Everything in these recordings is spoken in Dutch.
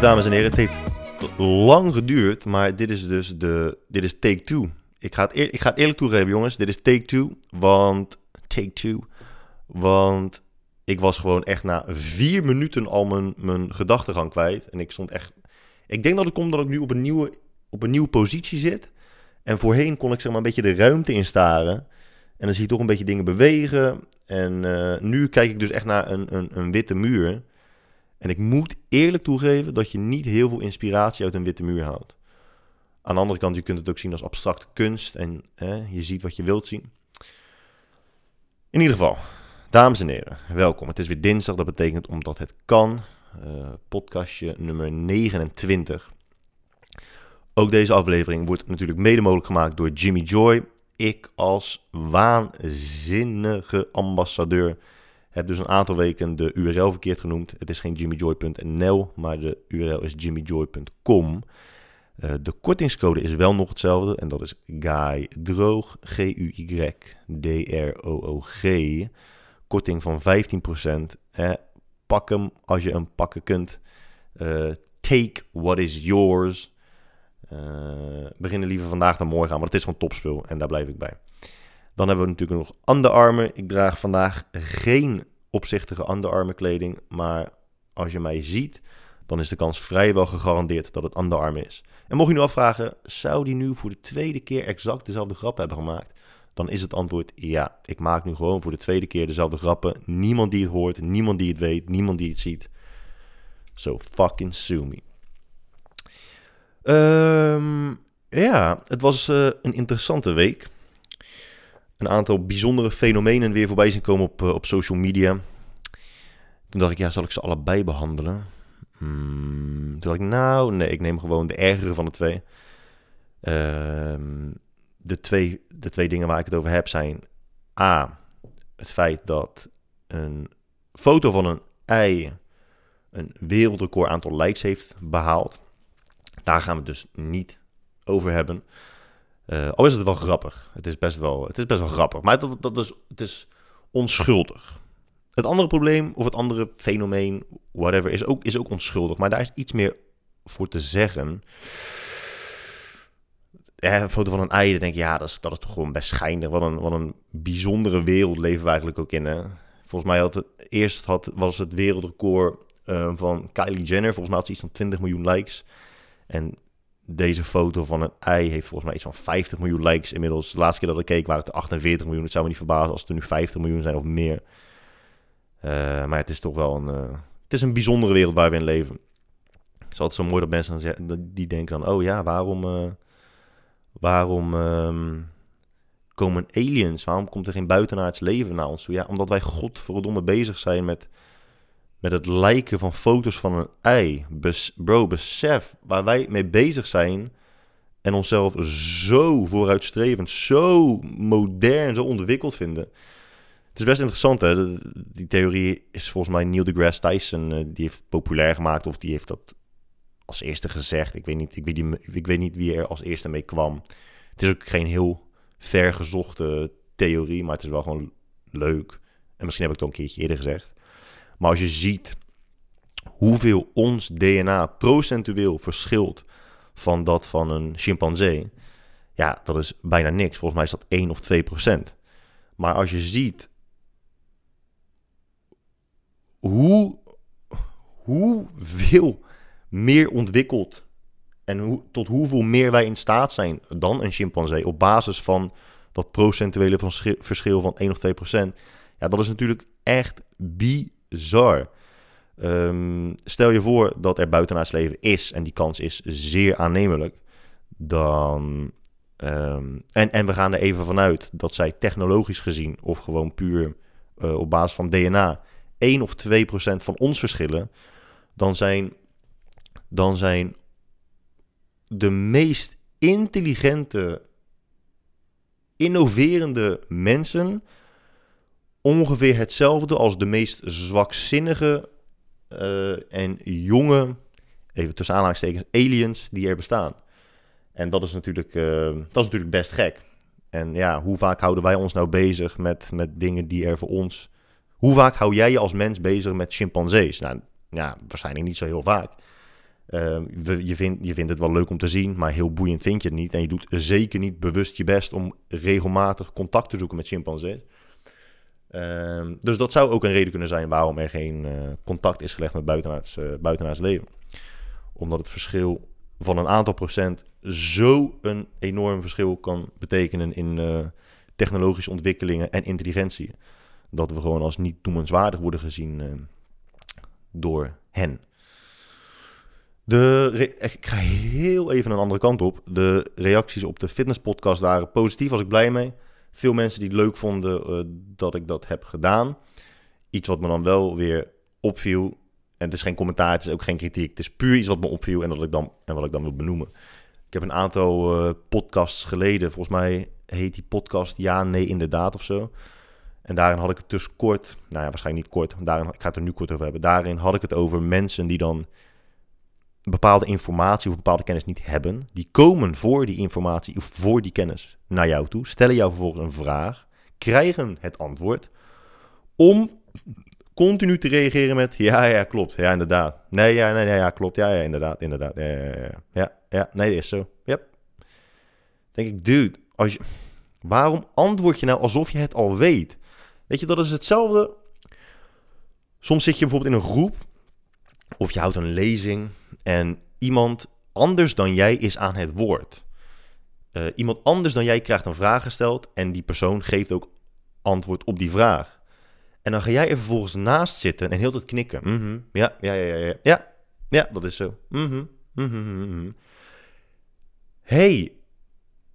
Dames en heren, het heeft lang geduurd, maar dit is dus de, dit is take two. Ik ga, het eer- ik ga eerlijk toegeven jongens, dit is take two, want, take two, want ik was gewoon echt na vier minuten al mijn, mijn gedachtegang kwijt. En ik stond echt, ik denk dat het komt dat ik nu op een nieuwe, op een nieuwe positie zit. En voorheen kon ik zeg maar een beetje de ruimte instaren. En dan zie je toch een beetje dingen bewegen. En eh, nu kijk ik dus echt naar een, een, een witte muur. En ik moet eerlijk toegeven dat je niet heel veel inspiratie uit een witte muur haalt. Aan de andere kant, je kunt het ook zien als abstracte kunst en hè, je ziet wat je wilt zien. In ieder geval, dames en heren, welkom. Het is weer dinsdag, dat betekent omdat het kan. eh, podcastje nummer 29. Ook deze aflevering wordt natuurlijk mede mogelijk gemaakt door Jimmy Joy. Ik als waanzinnige ambassadeur heb dus een aantal weken de URL verkeerd genoemd. Het is geen jimmyjoy.nl, maar de URL is jimmyjoy.com. Eh, de kortingscode is wel nog hetzelfde en dat is Guy Droog, G-U-Y-D-R-O-O-G. Korting van 15%. Hè. Pak hem als je hem pakken kunt. Eh, take what is yours. Eh beginnen liever vandaag dan morgen aan, maar het is gewoon topspul en daar blijf ik bij. Dan hebben we natuurlijk nog Under Armour. Ik draag vandaag geen opzichtige Under Armour kleding, maar als je mij ziet, dan is de kans vrijwel gegarandeerd dat het Under Armour is. En mocht je nu afvragen, zou die nu voor de tweede keer exact dezelfde grap hebben gemaakt? Dan is het antwoord ja. Ik maak nu gewoon voor de tweede keer dezelfde grappen. Niemand die het hoort, niemand die het weet, niemand die het ziet. So fucking sue me. Ehm, ja, het was eh, een interessante week. Een aantal bijzondere fenomenen weer voorbij zien komen op, eh, op social media. Toen dacht ik, ja, zal ik ze allebei behandelen? Hmm, toen dacht ik, nou, nee, ik neem gewoon de ergere van de twee. Ehm, de twee. De twee dingen waar ik het over heb zijn... A, het feit dat een foto van een ei... een wereldrecord aantal likes heeft behaald. Daar gaan we het dus niet over hebben. Eh, al is het wel grappig. Het is best wel, het is best wel grappig. Maar dat, dat is, het is onschuldig. Het andere probleem, of het andere fenomeen, whatever, is ook, is ook onschuldig. Maar daar is iets meer voor te zeggen. Een foto van een ei, dan denk je, ja, dat is, dat is toch gewoon best schijnig. Wat een, wat een bijzondere wereld leven we eigenlijk ook in. Hè? Volgens mij had het eerst had, was het wereldrecord eh, van Kylie Jenner. Volgens mij had ze iets van 20 miljoen likes. En deze foto van een ei heeft volgens mij iets van 50 miljoen likes inmiddels. De laatste keer dat ik keek waren het 48 miljoen. Het zou me niet verbazen als het er nu 50 miljoen zijn of meer. Uh, maar het is toch wel een, uh, het is een bijzondere wereld waar we in leven. Het is altijd zo mooi dat mensen dan die denken dan, oh ja, waarom, uh, waarom um, komen aliens? Waarom komt er geen buitenaards leven naar ons toe? Ja, omdat wij godverdomme bezig zijn met, met het lijken van foto's van een ei. Bro, besef waar wij mee bezig zijn en onszelf zo vooruitstrevend, zo modern, zo ontwikkeld vinden. Het is best interessant, hè? Die theorie is volgens mij Neil deGrasse Tyson, uh, die heeft populair gemaakt, of die heeft dat als eerste gezegd. Ik weet, niet, ik, weet niet, ik weet niet wie er als eerste mee kwam. Het is ook geen heel vergezochte theorie, maar het is wel gewoon leuk. En misschien heb ik het al een keertje eerder gezegd. Maar als je ziet hoeveel ons DNA procentueel verschilt van dat van een chimpansee, ja, dat is bijna niks. Volgens mij is dat 1 of 2 procent. Maar als je ziet hoe, hoeveel meer ontwikkeld en hoe, tot hoeveel meer wij in staat zijn dan een chimpansee op basis van dat procentuele verschil van 1 of 2 procent. Ja, dat is natuurlijk echt bizar. Um, stel je voor dat er buitenaards leven is en die kans is zeer aannemelijk. Dan, um, en, en we gaan er even vanuit dat zij technologisch gezien of gewoon puur uh, op basis van DNA 1 of 2 procent van ons verschillen, dan zijn, dan zijn de meest intelligente, innoverende mensen ongeveer hetzelfde als de meest zwakzinnige uh, en jonge, even tussen aanhalingstekens, aliens die er bestaan. En dat is natuurlijk, uh, dat is natuurlijk best gek. En ja, hoe vaak houden wij ons nou bezig met, met dingen die er voor ons hoe vaak hou jij je als mens bezig met chimpansees? Nou, ja, waarschijnlijk niet zo heel vaak. Ehm, je, vindt, je vindt het wel leuk om te zien, maar heel boeiend vind je het niet. En je doet zeker niet bewust je best om regelmatig contact te zoeken met chimpansees. Ehm, dus dat zou ook een reden kunnen zijn waarom er geen eh, contact is gelegd met buitenaards, uh, buitenaards leven. Omdat het verschil van een aantal procent zo een enorm verschil kan betekenen in uh, technologische ontwikkelingen en intelligentie. Dat we gewoon als niet noemenswaardig worden gezien door hen. De ik ga heel even een andere kant op. De reacties op de fitnesspodcast waren positief, was ik blij mee. Veel mensen die het leuk vonden uh, dat ik dat heb gedaan. Iets wat me dan wel weer opviel. En het is geen commentaar, het is ook geen kritiek. Het is puur iets wat me opviel en, dat ik dan, en wat ik dan wil benoemen. Ik heb een aantal uh, podcasts geleden, volgens mij heet die podcast Ja, Nee, Inderdaad of zo. En daarin had ik het dus kort, nou ja, waarschijnlijk niet kort, daarin, ik ga het er nu kort over hebben. Daarin had ik het over mensen die dan bepaalde informatie of bepaalde kennis niet hebben. Die komen voor die informatie of voor die kennis naar jou toe, stellen jou vervolgens een vraag, krijgen het antwoord om continu te reageren met ja, ja, klopt, ja, inderdaad. Nee, ja, nee, nee, ja, klopt, ja, ja, inderdaad, inderdaad, ja, ja, ja, ja, nee, dat is zo, yep. Denk ik, dude, als je, waarom antwoord je nou alsof je het al weet? Weet je, dat is hetzelfde. Soms zit je bijvoorbeeld in een groep of je houdt een lezing en iemand anders dan jij is aan het woord. Uh, iemand anders dan jij krijgt een vraag gesteld en die persoon geeft ook antwoord op die vraag. En dan ga jij er vervolgens naast zitten en heel het knikken. -hmm. ja, ja, ja, ja, ja. Ja, dat is zo. Mm. Hey,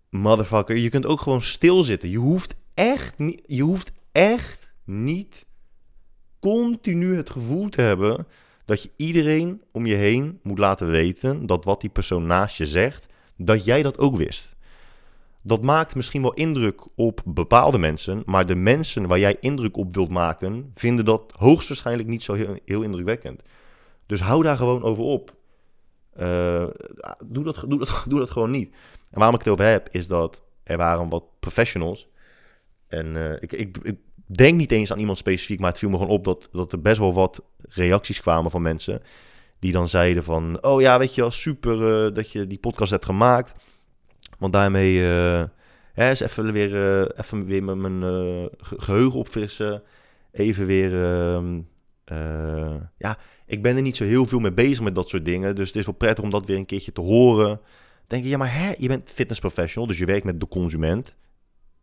motherfucker, je kunt ook gewoon stilzitten. Je hoeft echt niet, je hoeft echt niet continu het gevoel te hebben dat je iedereen om je heen moet laten weten dat wat die persoon naast je zegt, dat jij dat ook wist. Dat maakt misschien wel indruk op bepaalde mensen, maar de mensen waar jij indruk op wilt maken, vinden dat hoogstwaarschijnlijk niet zo heel, indrukwekkend. Dus hou daar gewoon over op. Uh, doe, dat, doe, dat, doe dat gewoon niet. En waarom ik het over heb, is dat er waren wat professionals. En ik, ik, ik denk niet eens aan iemand specifiek, maar het viel me gewoon op dat, dat er best wel wat reacties kwamen van mensen. Die dan zeiden van, oh ja, weet je wel, super uh, dat je die podcast hebt gemaakt. Want daarmee is even weer, uh, even weer mijn geheugen opfrissen. Even weer, ehm, ja, ik ben er niet zo heel veel mee bezig met dat soort dingen. Dus het is wel prettig om dat weer een keertje te horen. Denk je, ja, maar hè, je bent fitness professional, dus je werkt met de consument.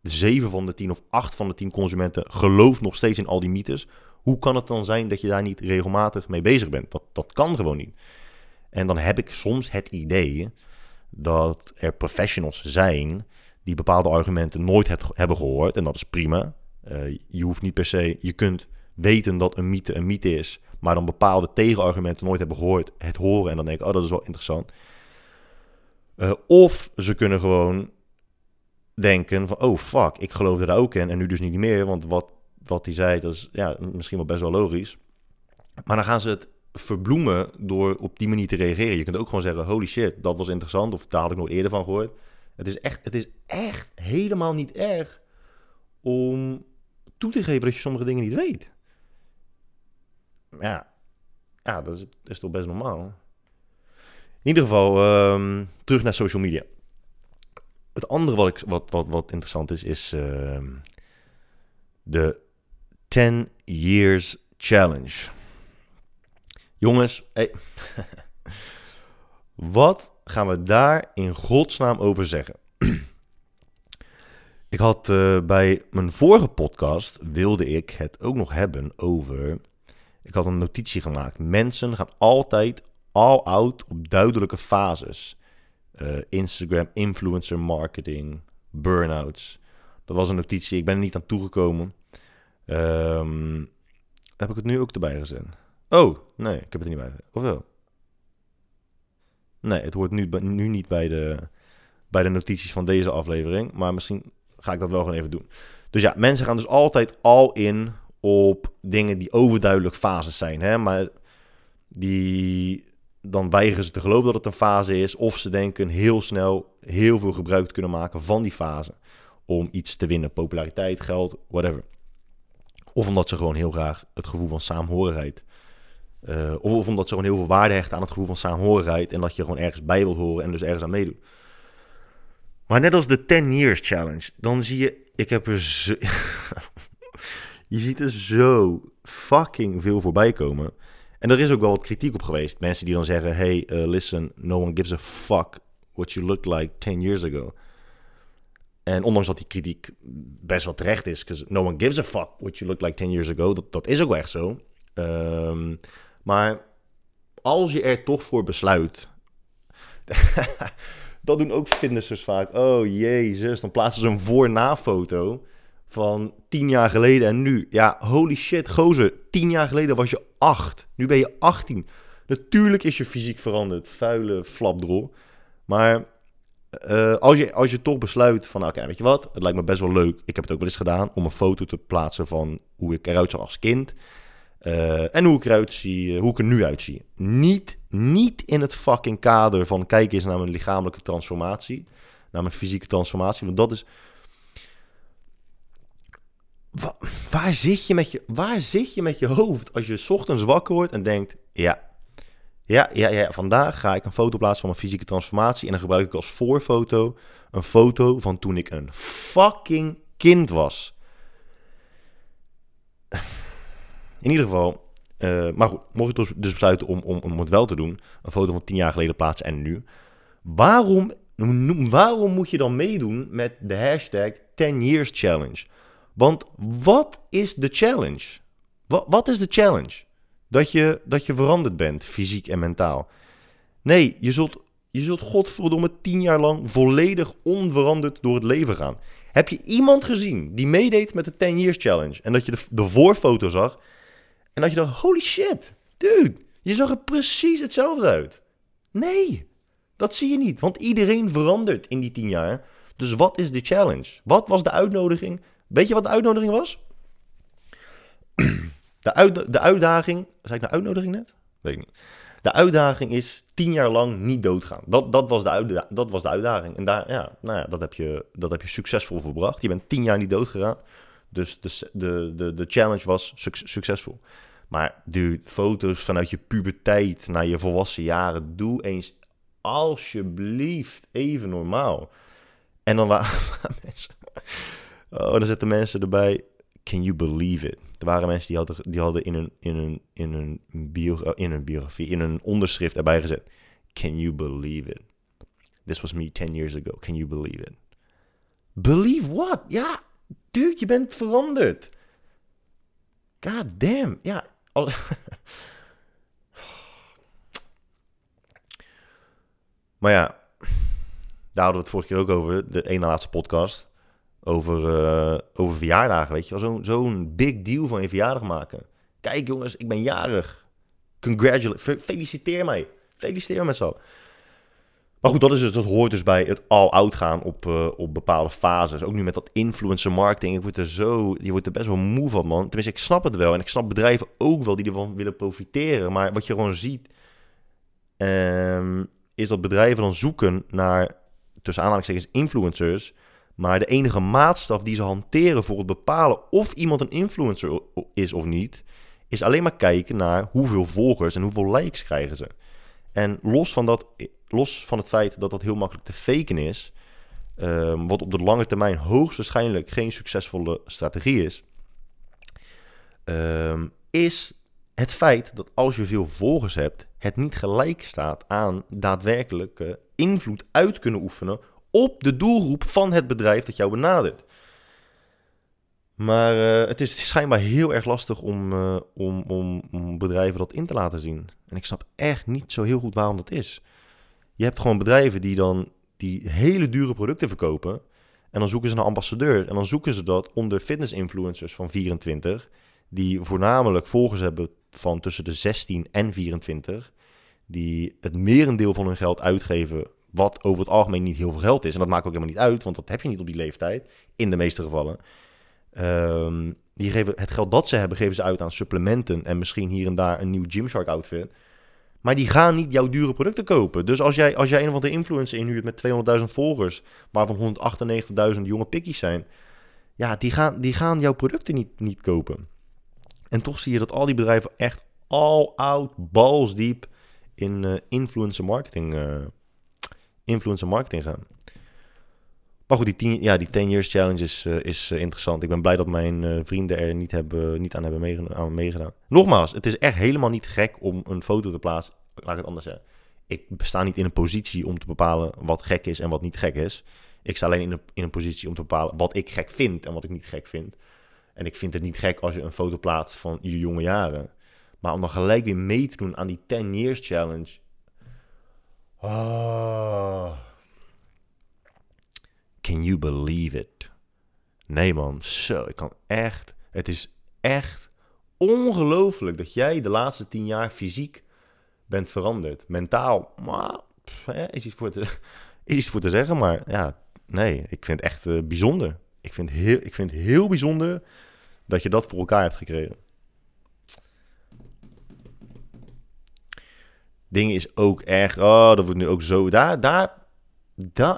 7 van de 10 of 8 van de 10 consumenten gelooft nog steeds in al die mythes. Hoe kan het dan zijn dat je daar niet regelmatig mee bezig bent? Dat, dat kan gewoon niet. En dan heb ik soms het idee dat er professionals zijn die bepaalde argumenten nooit hebben gehoord. En dat is prima. Uh, je hoeft niet per se, je kunt weten dat een mythe een mythe is, maar dan bepaalde tegenargumenten nooit hebben gehoord, het horen en dan denk ik, oh dat is wel interessant. Uh, of ze kunnen gewoon denken van, oh fuck, ik geloofde daar ook in en nu dus niet meer, want wat, wat hij zei, dat is ja, misschien wel best wel logisch. Maar dan gaan ze het verbloemen door op die manier te reageren. Je kunt ook gewoon zeggen, holy shit, dat was interessant, of daar had ik nog eerder van gehoord. Het is echt, het is echt helemaal niet erg om toe te geven dat je sommige dingen niet weet. Ja, ja dat, is, is toch best normaal. In ieder geval, um, terug naar social media het andere wat, wat, wat, wat interessant is, is uh, de 10 Years Challenge. Jongens, wat gaan we daar in godsnaam over zeggen? ik had uh, bij mijn vorige podcast, wilde ik het ook nog hebben over... Ik had een notitie gemaakt. Mensen gaan altijd all out op duidelijke fases. Uh, Instagram influencer marketing, burnouts. Dat was een notitie, ik ben er niet aan toegekomen. Um, heb ik het nu ook erbij gezet? Oh, nee, ik heb het er niet bij gezet. Of wel? Nee, het hoort nu, nu niet bij de, bij de notities van deze aflevering. Maar misschien ga ik dat wel gewoon even doen. Dus ja, mensen gaan dus altijd al in op dingen die overduidelijk fases zijn. Hè? Maar die dan weigeren ze te geloven dat het een fase is. Of ze denken heel snel heel veel gebruik te kunnen maken van die fase. Om iets te winnen. Populariteit, geld, whatever. Of omdat ze gewoon heel graag het gevoel van saamhorigheid Uh, of omdat ze gewoon heel veel waarde hechten aan het gevoel van saamhorigheid. En dat je gewoon ergens bij wilt horen en dus ergens aan meedoet. Maar net als de 10 Years Challenge, dan zie je, ik heb er je ziet er zo fucking veel voorbij komen. En er is ook wel wat kritiek op geweest. Mensen die dan zeggen: Hey, uh, listen, no one gives a fuck what you looked like 10 years ago. En ondanks dat die kritiek best wel terecht is, because no one gives a fuck what you looked like 10 years ago. Dat, dat is ook wel echt zo. Um, maar als je er toch voor besluit. dat doen ook finissers vaak. Oh jezus, dan plaatsen ze een voor-na foto van tien jaar geleden en nu. Ja, holy shit, gozer. Tien jaar geleden was je acht. Nu ben je 18. Natuurlijk is je fysiek veranderd. Vuile flapdrol. Maar uh, als, je, als je toch besluit van, oké, weet je wat? Het lijkt me best wel leuk. Ik heb het ook wel eens gedaan om een foto te plaatsen van hoe ik eruit zag als kind. Uh, en hoe ik eruit zie, uh, hoe ik er nu uitzie. Niet, niet in het fucking kader van kijk eens naar mijn lichamelijke transformatie. Naar mijn fysieke transformatie. Want dat is waar, zit je met je, waar zit je met je hoofd als je ochtends wakker wordt en denkt: ja, ja, ja, ja, vandaag ga ik een foto plaatsen van mijn fysieke transformatie. En dan gebruik ik als voorfoto een foto van toen ik een fucking kind was. In ieder geval, uh, maar goed, mocht je dus, dus besluiten om, om, om het wel te doen, een foto van tien jaar geleden plaatsen en nu. Waarom, waarom moet je dan meedoen met de hashtag 10 Years Challenge? Want wat is de challenge? Wat, wat is de challenge? Dat je, dat je veranderd bent, fysiek en mentaal. Nee, je zult, je zult godverdomme tien jaar lang volledig onveranderd door het leven gaan. Heb je iemand gezien die meedeed met de 10 Years Challenge en dat je de, de voorfoto zag en dat je dacht, holy shit, dude, je zag er precies hetzelfde uit. Nee, dat zie je niet, want iedereen verandert in die tien jaar. Dus wat is de challenge? Wat was de uitnodiging Weet je wat de uitnodiging was? De, uit, de uitdaging. Zei ik nou uitnodiging net? Weet ik niet. De uitdaging is tien jaar lang niet doodgaan. Dat, dat, was, de dat was de uitdaging. En daar, ja, nou ja, dat, heb je, dat heb je succesvol volbracht. Je bent tien jaar niet doodgegaan. Dus de, de, de, de challenge was succesvol. Maar dude, foto's vanuit je puberteit naar je volwassen jaren. Doe eens alsjeblieft even normaal. En dan waren mensen... Oh, dan zetten mensen erbij. Can you believe it? Er waren mensen die hadden, die hadden in, hun, in, hun, in, hun bio, in hun biografie, in hun onderschrift erbij gezet. Can you believe it? This was me 10 years ago. Can you believe it? Believe what? Ja, dude, je bent veranderd. God damn. Ja, maar ja, daar hadden we het vorige keer ook over. De ene laatste podcast over, uh, over verjaardagen, weet je wel. Zo'n big deal van je verjaardag maken. Kijk jongens, ik ben jarig. Congratulate, feliciteer mij. Feliciteer me zo. Maar goed, dat, is het, dat hoort dus bij het all-out gaan op, uh, op bepaalde fases. Ook nu met dat influencer marketing. Ik word er zo, je wordt er best wel moe van, man. Tenminste, ik snap het wel. En ik snap bedrijven ook wel die ervan willen profiteren. Maar wat je gewoon ziet, um, is dat bedrijven dan zoeken naar, tussen aanhalingstekens, influencers maar de enige maatstaf die ze hanteren voor het bepalen of iemand een influencer is of niet, is alleen maar kijken naar hoeveel volgers en hoeveel likes krijgen ze. En los van, dat, los van het feit dat dat heel makkelijk te faken is, um, wat op de lange termijn hoogstwaarschijnlijk geen succesvolle strategie is, um, is het feit dat als je veel volgers hebt, het niet gelijk staat aan daadwerkelijke invloed uit kunnen oefenen op de doelgroep van het bedrijf dat jou benadert. Maar uh, het is schijnbaar heel erg lastig om, uh, om, om, om, bedrijven dat in te laten zien. En ik snap echt niet zo heel goed waarom dat is. Je hebt gewoon bedrijven die dan die hele dure producten verkopen. En dan zoeken ze een ambassadeur. En dan zoeken ze dat onder fitness-influencers van 24. Die voornamelijk volgers hebben van tussen de 16 en 24. Die het merendeel van hun geld uitgeven wat over het algemeen niet heel veel geld is. En dat maakt ook helemaal niet uit, want dat heb je niet op die leeftijd. In de meeste gevallen. Um, die geven, het geld dat ze hebben, geven ze uit aan supplementen. En misschien hier en daar een nieuw Gymshark outfit. Maar die gaan niet jouw dure producten kopen. Dus als jij, als jij een of andere influencer inhuurt met 200.000 volgers, waarvan 198.000 jonge pikkies zijn, ja, die gaan, die gaan jouw producten niet, niet kopen. En toch zie je dat al die bedrijven echt all out, balls deep in uh, influencer marketing, uh, influencer marketing gaan. Maar goed, die 10 ja, die 10 years challenge is, uh, is interessant. Ik ben blij dat mijn vrienden er niet, hebben, niet aan hebben meegedaan, aan meegedaan. Nogmaals, het is echt helemaal niet gek om een foto te plaatsen. Laat ik het anders zeggen. Ik sta niet in een positie om te bepalen wat gek is en wat niet gek is. Ik sta alleen in een, in een positie om te bepalen wat ik gek vind en wat ik niet gek vind. En ik vind het niet gek als je een foto plaatst van je jonge jaren. Maar om dan gelijk weer mee te doen aan die 10 years challenge. Oh. Can you believe it? Nee man, zo, ik kan echt. Het is echt ongelooflijk dat jij de laatste 10 jaar fysiek bent veranderd. Mentaal, is, iets voor te, is iets voor te zeggen, maar ja, nee, ik vind het echt uh, bijzonder. Ik vind, heel, ik vind het heel bijzonder dat je dat voor elkaar hebt gekregen. Ding is ook echt, oh, dat wordt nu ook zo. Daar, daar,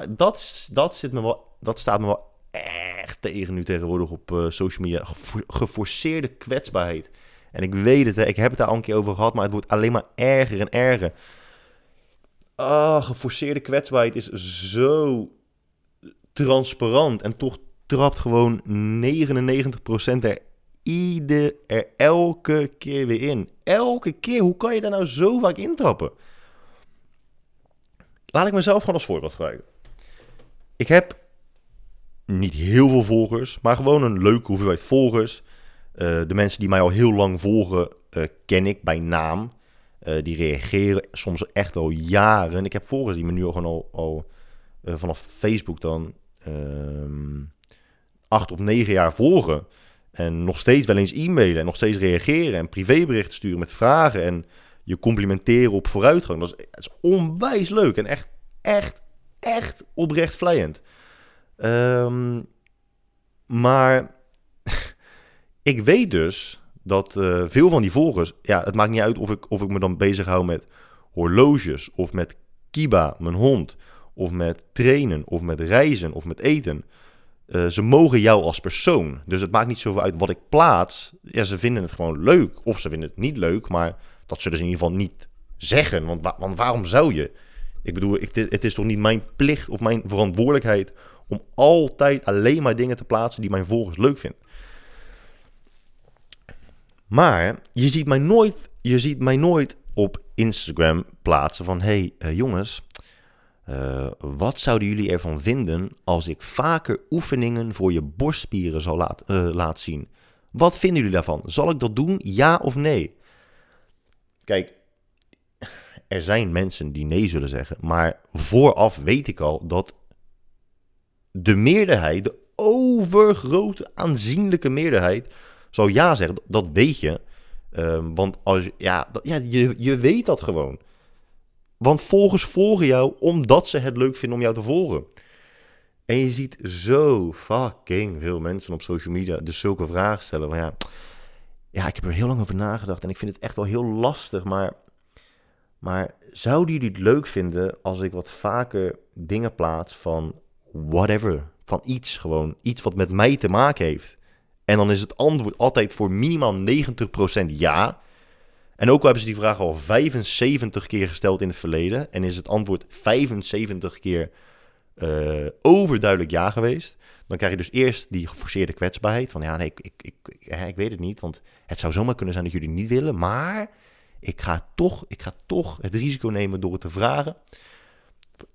dat, dat, zit me wel, dat staat me wel echt tegen nu tegenwoordig op uh, social media. Geforceerde kwetsbaarheid. En ik weet het, hè, ik heb het daar al een keer over gehad, maar het wordt alleen maar erger en erger. Ah, geforceerde kwetsbaarheid is zo transparant en toch trapt gewoon 99% er, ieder, er elke keer weer in. Elke keer, hoe kan je daar nou zo vaak intrappen? Laat ik mezelf gewoon als voorbeeld gebruiken. Ik heb niet heel veel volgers, maar gewoon een leuke hoeveelheid volgers. Uh, de mensen die mij al heel lang volgen, uh, ken ik bij naam. Uh, die reageren soms echt al jaren. Ik heb volgers die me nu al gewoon al, al vanaf Facebook dan ehm, acht of negen jaar volgen. En nog steeds wel eens e-mailen en nog steeds reageren en privéberichten sturen met vragen en je complimenteren op vooruitgang. Dat is, is onwijs leuk en echt, echt, echt oprecht vlijend. Um, maar ik weet dus dat uh, veel van die volgers, ja, het maakt niet uit of ik, of ik me dan bezighoud met horloges of met Kiba, mijn hond, of met trainen of met reizen of met eten. Uh, ze mogen jou als persoon. Dus het maakt niet zoveel uit wat ik plaats. Ja, ze vinden het gewoon leuk. Of ze vinden het niet leuk, maar dat zullen ze in ieder geval niet zeggen. Want, wa want waarom zou je? Ik bedoel, is, het is toch niet mijn plicht of mijn verantwoordelijkheid om altijd alleen maar dingen te plaatsen die mijn volgers leuk vinden. Maar je ziet mij nooit, je ziet mij nooit op Instagram plaatsen van... hey, uh, jongens, uh, wat zouden jullie ervan vinden als ik vaker oefeningen voor je borstspieren zal laat, uh, zien? Wat vinden jullie daarvan? Zal ik dat doen, ja of nee? Kijk, er zijn mensen die nee zullen zeggen, maar vooraf weet ik al dat de meerderheid, de overgrote aanzienlijke meerderheid, zal ja zeggen. Dat weet je. Um, want als, ja, ja, je, je weet dat gewoon. Want volgers volgen jou omdat ze het leuk vinden om jou te volgen. En je ziet zo fucking veel mensen op social media dus zulke vragen stellen. Van ja, ja, ik heb er heel lang over nagedacht en ik vind het echt wel heel lastig. Maar, maar zouden jullie het leuk vinden als ik wat vaker dingen plaats van whatever? Van iets gewoon, iets wat met mij te maken heeft. En dan is het antwoord altijd voor minimaal 90% ja. En ook al hebben ze die vraag al 75 keer gesteld in het verleden. En is het antwoord 75 keer uh, overduidelijk ja geweest. Dan krijg je dus eerst die geforceerde kwetsbaarheid. Van ja, nee, ik, ik, ik, weet het niet. Want het zou zomaar kunnen zijn dat jullie niet willen. Maar ik ga toch, ik ga toch het risico nemen door het te vragen.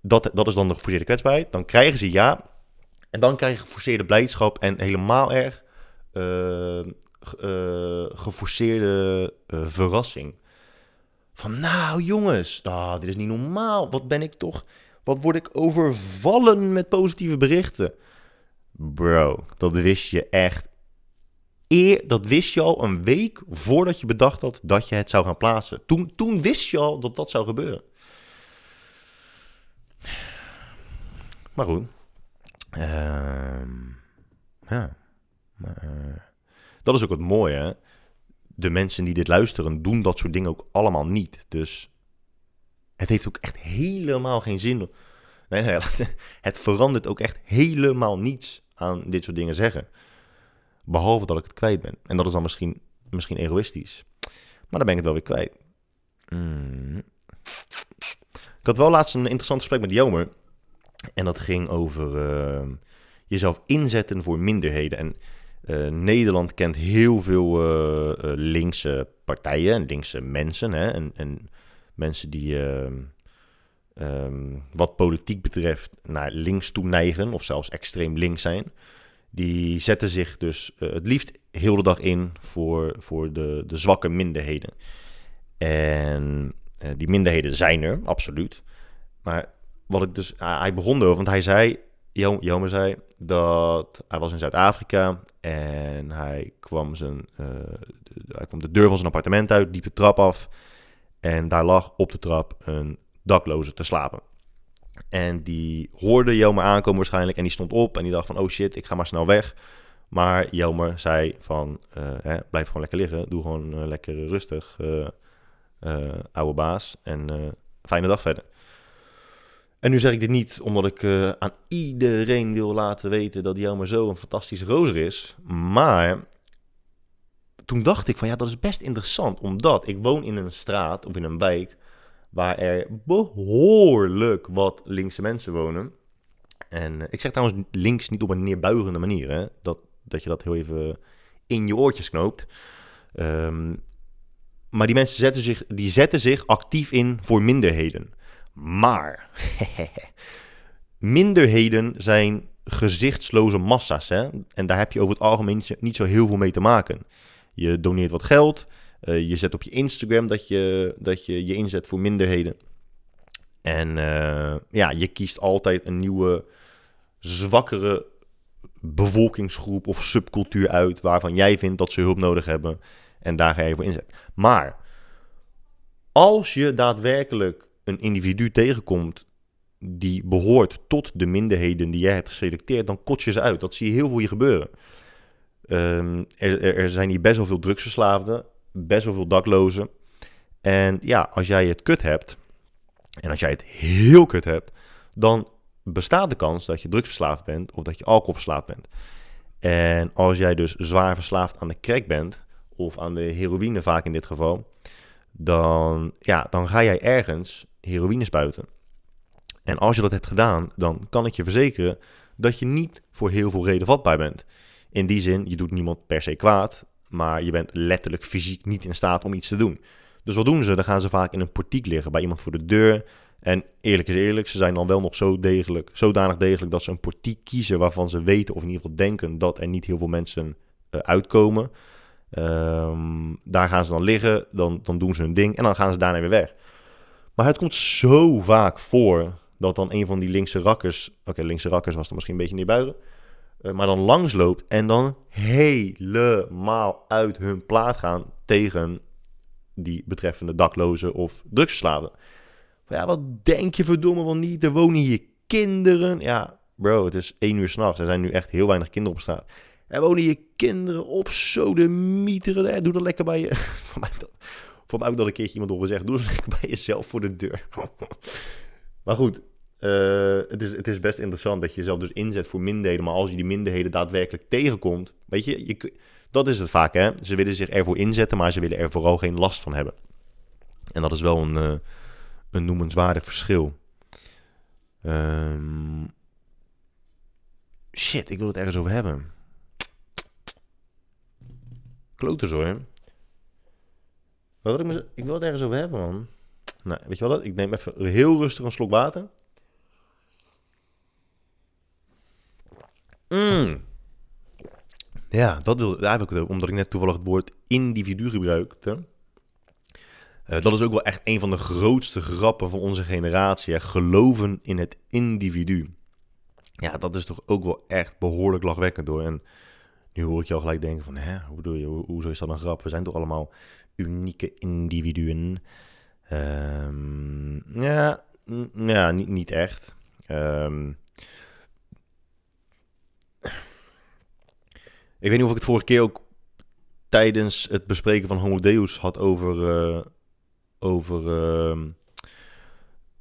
Dat, dat is dan de geforceerde kwetsbaarheid. Dan krijgen ze ja. En dan krijg je geforceerde blijdschap. En helemaal erg uh, uh, geforceerde uh, verrassing. Van nou jongens, nou, dit is niet normaal. Wat ben ik toch, wat word ik overvallen met positieve berichten. Bro, dat wist je echt. Eer, dat wist je al een week voordat je bedacht had dat je het zou gaan plaatsen. Toen, toen wist je al dat dat zou gebeuren. Maar goed. Uh, ja. Uh, dat is ook het mooie. Hè? De mensen die dit luisteren doen dat soort dingen ook allemaal niet. Dus het heeft ook echt helemaal geen zin. Nee, nee, het verandert ook echt helemaal niets aan dit soort dingen zeggen. Behalve dat ik het kwijt ben. En dat is dan misschien, misschien egoïstisch. Maar dan ben ik het wel weer kwijt. Mm. Ik had wel laatst een interessant gesprek met Jomer. En dat ging over uh, jezelf inzetten voor minderheden. En uh, Nederland kent heel veel uh, linkse partijen en linkse mensen. Hè? En, en mensen die ehm, ehm, wat politiek betreft naar links toe neigen, of zelfs extreem links zijn. Die zetten zich dus het liefst heel de dag in voor, voor de, de zwakke minderheden. En die minderheden zijn er, absoluut. Maar wat ik dus, hij begon erover, want hij zei, Jomer zei dat hij was in Zuid-Afrika en hij kwam, zijn, de, hij kwam de deur van zijn appartement uit, liep de trap af en daar lag op de trap een dakloze te slapen. En die hoorde Jomer aankomen waarschijnlijk en die stond op en die dacht van, oh shit, ik ga maar snel weg. Maar Jomer zei van, uh, hè, blijf gewoon lekker liggen, doe gewoon uh, lekker rustig, oude baas en fijne dag verder. En nu zeg ik dit niet omdat ik uh, aan iedereen wil laten weten dat Jelmer zo een fantastische rozer is. Maar toen dacht ik van ja, dat is best interessant. Omdat ik woon in een straat of in een wijk waar er behoorlijk wat linkse mensen wonen. En uh, ik zeg trouwens links niet op een neerbuigende manier. Hè? Dat, dat je dat heel even in je oortjes knoopt. Um, maar die mensen zetten zich, die zetten zich actief in voor minderheden. Maar minderheden zijn gezichtsloze massa's. Hè? En daar heb je over het algemeen niet zo heel veel mee te maken. Je doneert wat geld. Uh, je zet op je Instagram dat je, dat je je inzet voor minderheden. En uh, ja, je kiest altijd een nieuwe, zwakkere bevolkingsgroep of subcultuur uit waarvan jij vindt dat ze hulp nodig hebben. En daar ga je voor inzetten. Maar als je daadwerkelijk een individu tegenkomt die behoort tot de minderheden die jij hebt geselecteerd, dan kot je ze uit. Dat zie je heel veel hier gebeuren. Um, er, er, zijn hier best wel veel drugsverslaafden, best wel veel daklozen. En ja, als jij het kut hebt, en als jij het heel kut hebt, dan bestaat de kans dat je drugsverslaafd bent of dat je alcoholverslaafd bent. En als jij dus zwaar verslaafd aan de crack bent, of aan de heroïne vaak in dit geval, dan, ja, dan ga jij ergens heroïne spuiten. En als je dat hebt gedaan, dan kan ik je verzekeren dat je niet voor heel veel reden vatbaar bent. In die zin, je doet niemand per se kwaad, maar je bent letterlijk fysiek niet in staat om iets te doen. Dus wat doen ze? Dan gaan ze vaak in een portiek liggen bij iemand voor de deur. En eerlijk is eerlijk, ze zijn dan wel nog zo degelijk, zodanig degelijk dat ze een portiek kiezen waarvan ze weten of in ieder geval denken dat er niet heel veel mensen uh, uitkomen. Um, daar gaan ze dan liggen, dan, dan doen ze hun ding en dan gaan ze daarna weer weg. Maar het komt zo vaak voor dat dan een van die linkse rakkers, oké, linkse rakkers was dan misschien een beetje neerbuigen, uh, maar dan langsloopt en dan helemaal uit hun plaat gaan tegen die betreffende daklozen of drugsverslaafden. Ja, wat denk je verdomme wel niet? Er wonen hier kinderen. Ja, bro, het is één uur s'nachts. Er zijn nu echt heel weinig kinderen op straat. Er wonen hier kinderen op sodemieteren. Doe dat lekker bij je. Voor mij ik dat een keertje iemand horen zeggen. Doe eens lekker bij jezelf voor de deur. maar goed, uh, het, is, het is best interessant dat je jezelf dus inzet voor minderheden. Maar als je die minderheden daadwerkelijk tegenkomt, weet je, je dat is het vaak hè. Ze willen zich ervoor inzetten, maar ze willen er vooral geen last van hebben. En dat is wel een, uh, een noemenswaardig verschil. Um, shit, ik wil het ergens over hebben. Klote hoor. Wat ik, ik wil het ergens over hebben, man. Nou, weet je wat? Ik neem even heel rustig een slok water. Mm. Ja, dat wil eigenlijk omdat ik net toevallig het woord individu gebruikte. Uh, dat is ook wel echt een van de grootste grappen van onze generatie. Geloven in het individu. Ja, dat is toch ook wel echt behoorlijk lachwekkend door. En nu hoor ik je al gelijk denken van, hè, hoe bedoel je, hoe, hoezo is dat een grap? We zijn toch allemaal unieke individuen. Um, ja, ja niet, niet echt. Um, ik weet niet of ik het vorige keer ook tijdens het bespreken van Homo Deus had over, uh, over uh,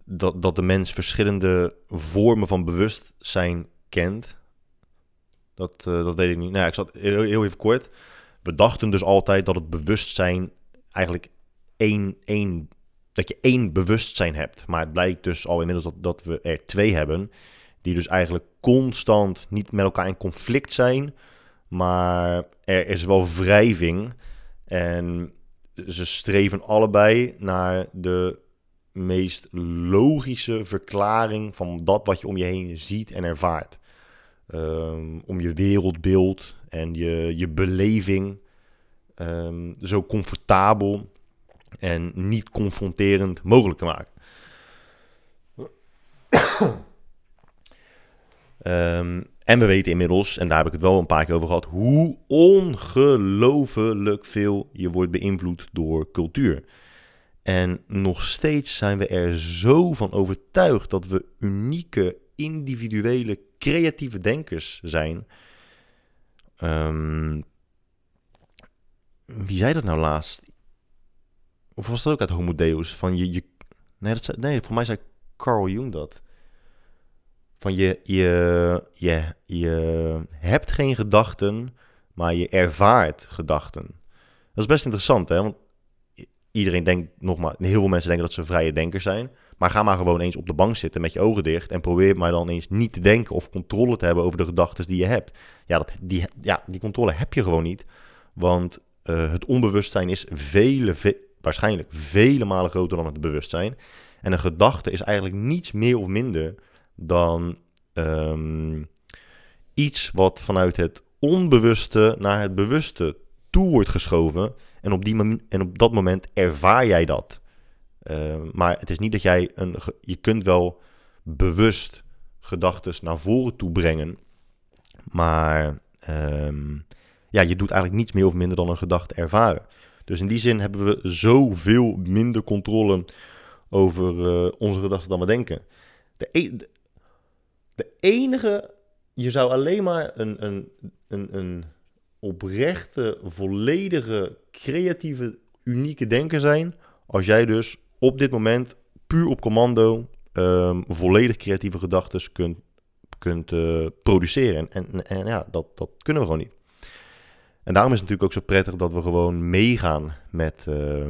dat, dat de mens verschillende vormen van bewustzijn kent. Dat, uh, dat weet ik niet. Nou, ik zat heel, heel even kort. We dachten dus altijd dat het bewustzijn eigenlijk één, één, dat je één bewustzijn hebt. Maar het blijkt dus al inmiddels dat, dat we er twee hebben. Die dus eigenlijk constant niet met elkaar in conflict zijn. Maar er is wel wrijving. En ze streven allebei naar de meest logische verklaring van dat wat je om je heen ziet en ervaart. Ehm, om je wereldbeeld en je, je beleving um, zo comfortabel en niet confronterend mogelijk te maken. um, en we weten inmiddels, en daar heb ik het wel een paar keer over gehad, hoe ongelooflijk veel je wordt beïnvloed door cultuur. En nog steeds zijn we er zo van overtuigd dat we unieke, individuele, creatieve denkers zijn. Um, wie zei dat nou laatst? Of was dat ook uit Homo Deus? Van je, je nee, dat zei, nee, voor mij zei Carl Jung dat. Van je, je, je, je hebt geen gedachten, maar je ervaart gedachten. Dat is best interessant, hè? Want iedereen denkt nog maar, heel veel mensen denken dat ze vrije denkers zijn. Maar ga maar gewoon eens op de bank zitten met je ogen dicht en probeer maar dan eens niet te denken of controle te hebben over de gedachten die je hebt. Ja, dat, die, ja, die controle heb je gewoon niet. Want uh, het onbewustzijn is vele, waarschijnlijk vele malen groter dan het bewustzijn. En een gedachte is eigenlijk niets meer of minder dan um, iets wat vanuit het onbewuste naar het bewuste toe wordt geschoven. En op, die en op dat moment ervaar jij dat. Uh, maar het is niet dat jij een. Je kunt wel bewust gedachten naar voren toe brengen. Maar um, ja, je doet eigenlijk niets meer of minder dan een gedachte ervaren. Dus in die zin hebben we zoveel minder controle over uh, onze gedachten dan we denken. De, e de, enige, je zou alleen maar een, een, een, een oprechte, volledige, creatieve, unieke denker zijn. Als jij dus op dit moment puur op commando um, volledig creatieve gedachten kunt, kunt uh, produceren. En, en, en ja, dat, dat kunnen we gewoon niet. En daarom is het natuurlijk ook zo prettig dat we gewoon meegaan met, uh,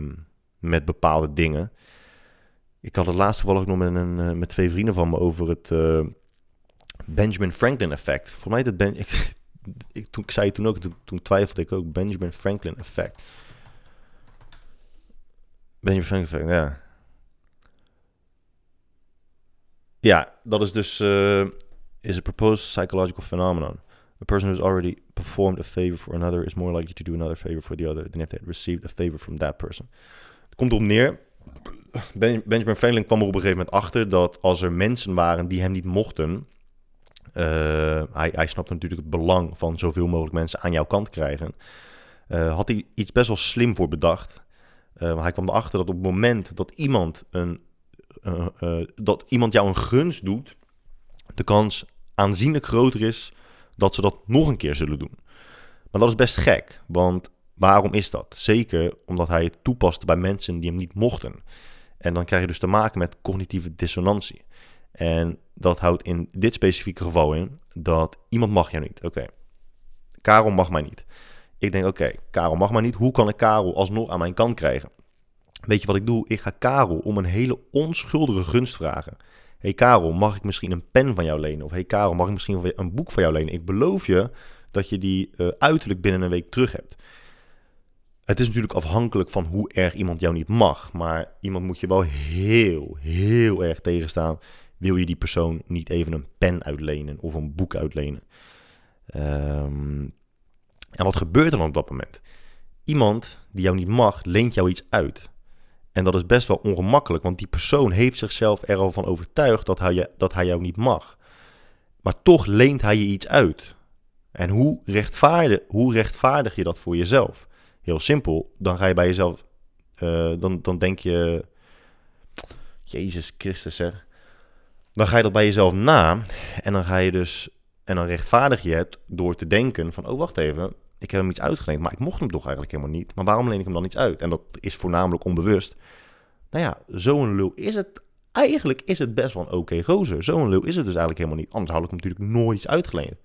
met bepaalde dingen. Ik had het laatst toevallig nog met, een, uh, met twee vrienden van me over het uh, Benjamin Franklin effect. Voor mij dat ben ik, toen, ik zei het toen ook, toen, toen twijfelde ik ook, Benjamin Franklin effect. Benjamin Franklin effect, ja. Ja, dat is dus, uh, is a proposed psychological phenomenon. A person who's already performed a favor for another is more likely to do another favor for the other than if they had received a favor from that person. Het komt erop neer. Benjamin Franklin kwam er op een gegeven moment achter dat als er mensen waren die hem niet mochten. Uh, hij, hij snapte natuurlijk het belang van zoveel mogelijk mensen aan jouw kant krijgen. Uh, had hij iets best wel slim voor bedacht. Uh, hij kwam erachter dat op het moment dat iemand, een, dat iemand jou een gunst doet, de kans aanzienlijk groter is dat ze dat nog een keer zullen doen. Maar dat is best gek, want waarom is dat? Zeker omdat hij het toepaste bij mensen die hem niet mochten. En dan krijg je dus te maken met cognitieve dissonantie. En dat houdt in dit specifieke geval in dat iemand mag jou niet. Oké, Karel mag mij niet. Ik denk, oké, Karel mag mij niet. Hoe kan ik Karel alsnog aan mijn kant krijgen? Weet je wat ik doe? Ik ga Karel om een hele onschuldige gunst vragen hey Karel, mag ik misschien een pen van jou lenen? Of hey Karel, mag ik misschien een boek van jou lenen? Ik beloof je dat je die uh, uiterlijk binnen een week terug hebt. Het is natuurlijk afhankelijk van hoe erg iemand jou niet mag. Maar iemand moet je wel heel, heel erg tegenstaan. Wil je die persoon niet even een pen uitlenen of een boek uitlenen? Um, en wat gebeurt er dan op dat moment? Iemand die jou niet mag, leent jou iets uit. En dat is best wel ongemakkelijk, want die persoon heeft zichzelf er al van overtuigd dat hij, dat hij jou niet mag. Maar toch leent hij je iets uit. En hoe rechtvaardig, hoe rechtvaardig je dat voor jezelf? Heel simpel, dan ga je bij jezelf, uh, dan, dan denk je, Jezus Christus zeg. Dan ga je dat bij jezelf na en dan ga je dus, en dan rechtvaardig je het door te denken van, oh wacht even, ik heb hem iets uitgeleend, maar ik mocht hem toch eigenlijk helemaal niet. Maar waarom leen ik hem dan iets uit? En dat is voornamelijk onbewust. Nou ja, zo'n lul is het. Eigenlijk is het best wel een oké gozer. Zo'n lul is het dus eigenlijk helemaal niet. Anders had ik hem natuurlijk nooit iets uitgeleend.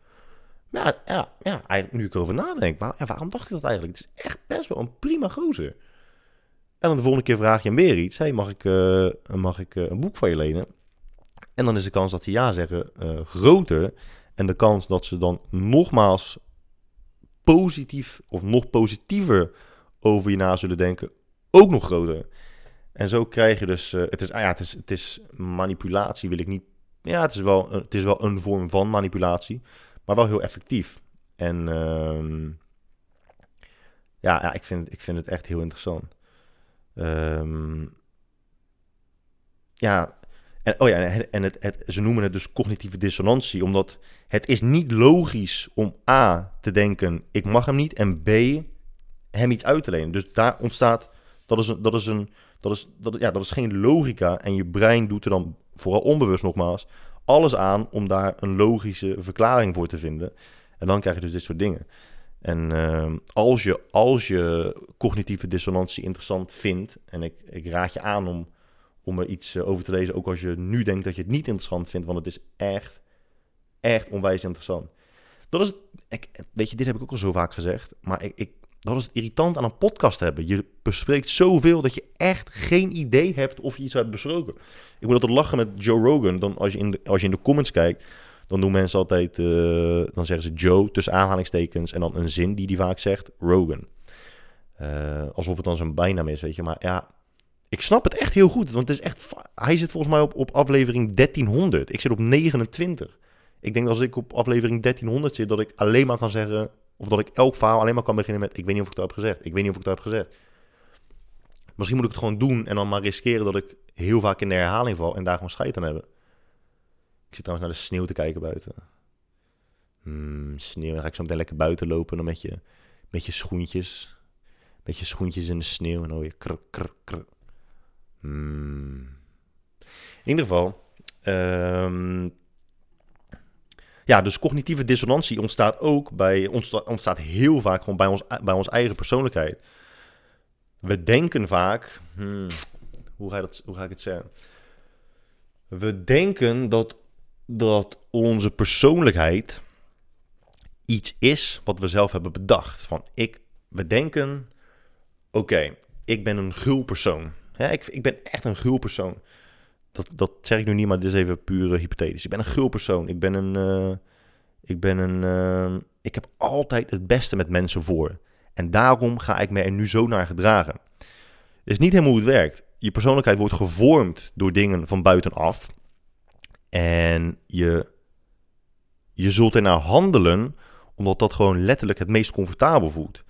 Ja, ja, ja nu ik erover nadenk, waarom dacht ik dat eigenlijk? Het is echt best wel een prima gozer. En dan de volgende keer vraag je hem weer iets. Hey, mag ik, eh, mag ik eh, een boek van je lenen? En dan is de kans dat ze ja zeggen eh, groter. En de kans dat ze dan nogmaals positief of nog positiever over je na zullen denken ook nog groter. En zo krijg je dus, het, is, ah ja, het, is, het is manipulatie, wil ik niet. Ja, het is, wel, het is wel een vorm van manipulatie, maar wel heel effectief. En ehm, ja, ja ik, vind, ik vind het echt heel interessant. Ehm, ja, en, oh ja, en het, het, ze noemen het dus cognitieve dissonantie, omdat het is niet logisch om A te denken, ik mag hem niet, en B, hem iets uit te lenen. Dus daar ontstaat, dat is, een, dat is, een, dat is, dat, ja, dat is geen logica, en je brein doet er dan, vooral onbewust nogmaals, alles aan om daar een logische verklaring voor te vinden. En dan krijg je dus dit soort dingen. En uh, als, je, als je cognitieve dissonantie interessant vindt, en ik, ik raad je aan om, om er iets eh, over te lezen, ook als je nu denkt dat je het niet interessant vindt, want het is echt, echt onwijs interessant. Dat is, ik, weet je, dit heb ik ook al zo vaak gezegd, maar ik, ik, dat is het irritant aan een podcast hebben. Je bespreekt zoveel dat je echt geen idee hebt of je iets hebt besproken. Ik moet altijd lachen met Joe Rogan, dan als je in de, als je in de comments kijkt, dan doen mensen altijd, uh, dan zeggen ze Joe tussen aanhalingstekens en dan een zin die die vaak zegt, Rogan. Uh, alsof het dan zijn bijnaam is, weet je. Maar ja, ik snap het echt heel goed, want het is echt, hij zit volgens mij op, op aflevering 1300. Ik zit op 29. Ik denk dat als ik op aflevering 1300 zit, dat ik alleen maar kan zeggen, of dat ik elk verhaal alleen maar kan beginnen met, ik weet niet of ik het heb gezegd, ik weet niet of ik het heb gezegd. Misschien moet ik het gewoon doen en dan maar riskeren dat ik heel vaak in de herhaling val en daar gewoon scheid aan hebben. Ik zit trouwens naar de sneeuw te kijken buiten. Hmm, sneeuw. Dan ga ik zo meteen lekker buiten lopen. Dan met je, met je schoentjes. Met je schoentjes in de sneeuw. En dan je krr, krr. Hmm. In ieder geval. Um, ja, dus cognitieve dissonantie ontstaat ook bij, ontstaat, heel vaak gewoon bij ons, bij ons eigen persoonlijkheid. We denken vaak, hmm, hoe, ga dat, hoe ga ik het zeggen? We denken dat dat onze persoonlijkheid iets is wat we zelf hebben bedacht. Van ik, we denken, oké, ik ben een gul persoon. Ja, ik, ik ben echt een gul persoon. Dat, dat zeg ik nu niet, maar dit is even puur hypothetisch. Ik ben een gul persoon. Ik ben een, uh, ik ben een, uh, ik heb altijd het beste met mensen voor. En daarom ga ik me er nu zo naar gedragen. Het is niet helemaal hoe het werkt. Je persoonlijkheid wordt gevormd door dingen van buitenaf. En je, je zult ernaar handelen omdat dat gewoon letterlijk het meest comfortabel voelt.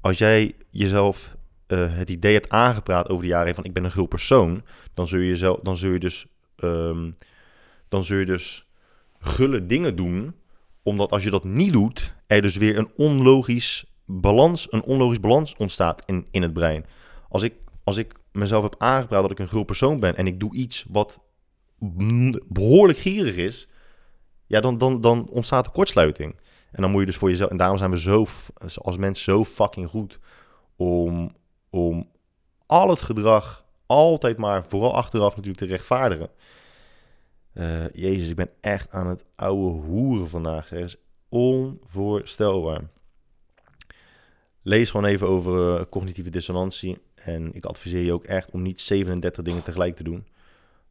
Als jij jezelf uh, het idee hebt aangepraat over de jaren van ik ben een gul persoon, dan zul je, zelf, dan zul je dus um, dan zul je dus gulle dingen doen, omdat als je dat niet doet, er dus weer een onlogisch balans, een onlogisch balans ontstaat in, in het brein. Als ik, als ik mezelf heb aangepraat dat ik een gul persoon ben en ik doe iets wat behoorlijk gierig is, ja, dan, dan, dan ontstaat er kortsluiting. En dan moet je dus voor jezelf. En daarom zijn we zo, als mensen zo fucking goed om, om al het gedrag altijd maar, vooral achteraf natuurlijk, te rechtvaardigen. Uh, Jezus, ik ben echt aan het oude hoeren vandaag. Dat is onvoorstelbaar. Lees gewoon even over uh, cognitieve dissonantie. En ik adviseer je ook echt om niet 37 dingen tegelijk te doen.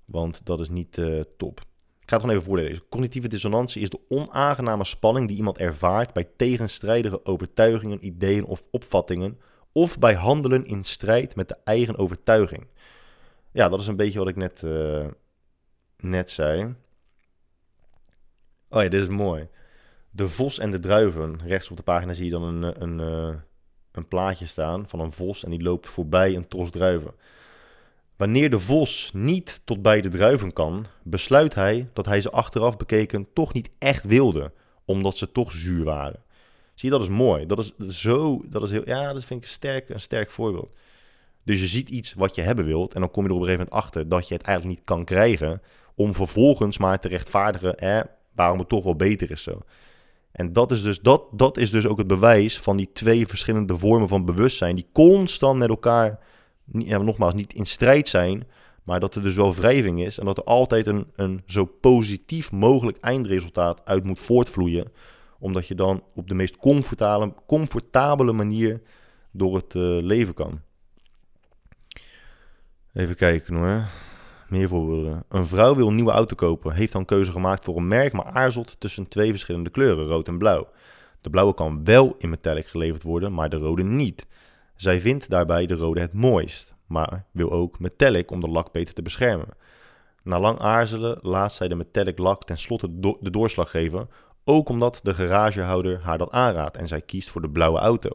Want dat is niet uh, top. Ik ga het gewoon even voorlezen. Cognitieve dissonantie is de onaangename spanning die iemand ervaart bij tegenstrijdige overtuigingen, ideeën of opvattingen. Of bij handelen in strijd met de eigen overtuiging. Ja, dat is een beetje wat ik net, uh, net zei. Oh ja, dit is mooi. De vos en de druiven. Rechts op de pagina zie je dan een, een, een, eh, een plaatje staan van een vos en die loopt voorbij een tros druiven. Wanneer de vos niet tot bij de druiven kan, besluit hij dat hij ze achteraf bekeken toch niet echt wilde, omdat ze toch zuur waren. Zie dat is mooi. Dat is zo, dat is heel, ja, dat vind ik een sterk, een sterk voorbeeld. Dus je ziet iets wat je hebben wilt en dan kom je er op een gegeven moment achter dat je het eigenlijk niet kan krijgen, om vervolgens maar te rechtvaardigen hè, waarom het toch wel beter is zo. En dat is, dus, dat, dat is dus ook het bewijs van die twee verschillende vormen van bewustzijn die constant met elkaar ja, nogmaals, niet in strijd zijn, maar dat er dus wel wrijving is en dat er altijd een, een zo positief mogelijk eindresultaat uit moet voortvloeien, omdat je dan op de meest comfortabele, comfortabele manier door het uh, leven kan. Even kijken hoor. Meer voorbeelden. Een vrouw wil een nieuwe auto kopen. Heeft dan keuze gemaakt voor een merk, maar aarzelt tussen twee verschillende kleuren, rood en blauw. De blauwe kan wel in metallic geleverd worden, maar de rode niet. Zij vindt daarbij de rode het mooist, maar wil ook metallic om de lak beter te beschermen. Na lang aarzelen laat zij de metallic lak tenslotte do de doorslag geven, ook omdat de garagehouder haar dat aanraadt en zij kiest voor de blauwe auto.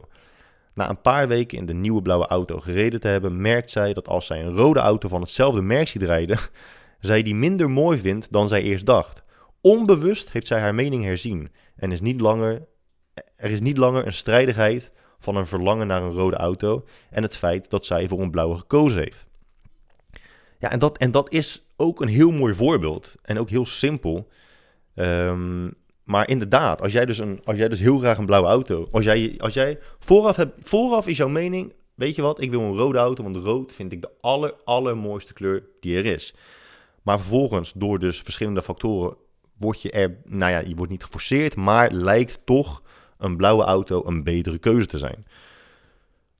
Na een paar weken in de nieuwe blauwe auto gereden te hebben, merkt zij dat als zij een rode auto van hetzelfde merk ziet rijden, zij die minder mooi vindt dan zij eerst dacht. Onbewust heeft zij haar mening herzien en is niet langer, er is niet langer een strijdigheid van een verlangen naar een rode auto en het feit dat zij voor een blauwe gekozen heeft. Ja, en dat, en dat is ook een heel mooi voorbeeld en ook heel simpel. Um, maar inderdaad, als jij dus, een, als jij dus heel graag een blauwe auto... Als jij, als jij vooraf, hebt, vooraf is jouw mening... Weet je wat, ik wil een rode auto, want rood vind ik de aller, allermooiste kleur die er is. Maar vervolgens, door dus verschillende factoren, word je er... Nou ja, je wordt niet geforceerd, maar lijkt toch een blauwe auto een betere keuze te zijn.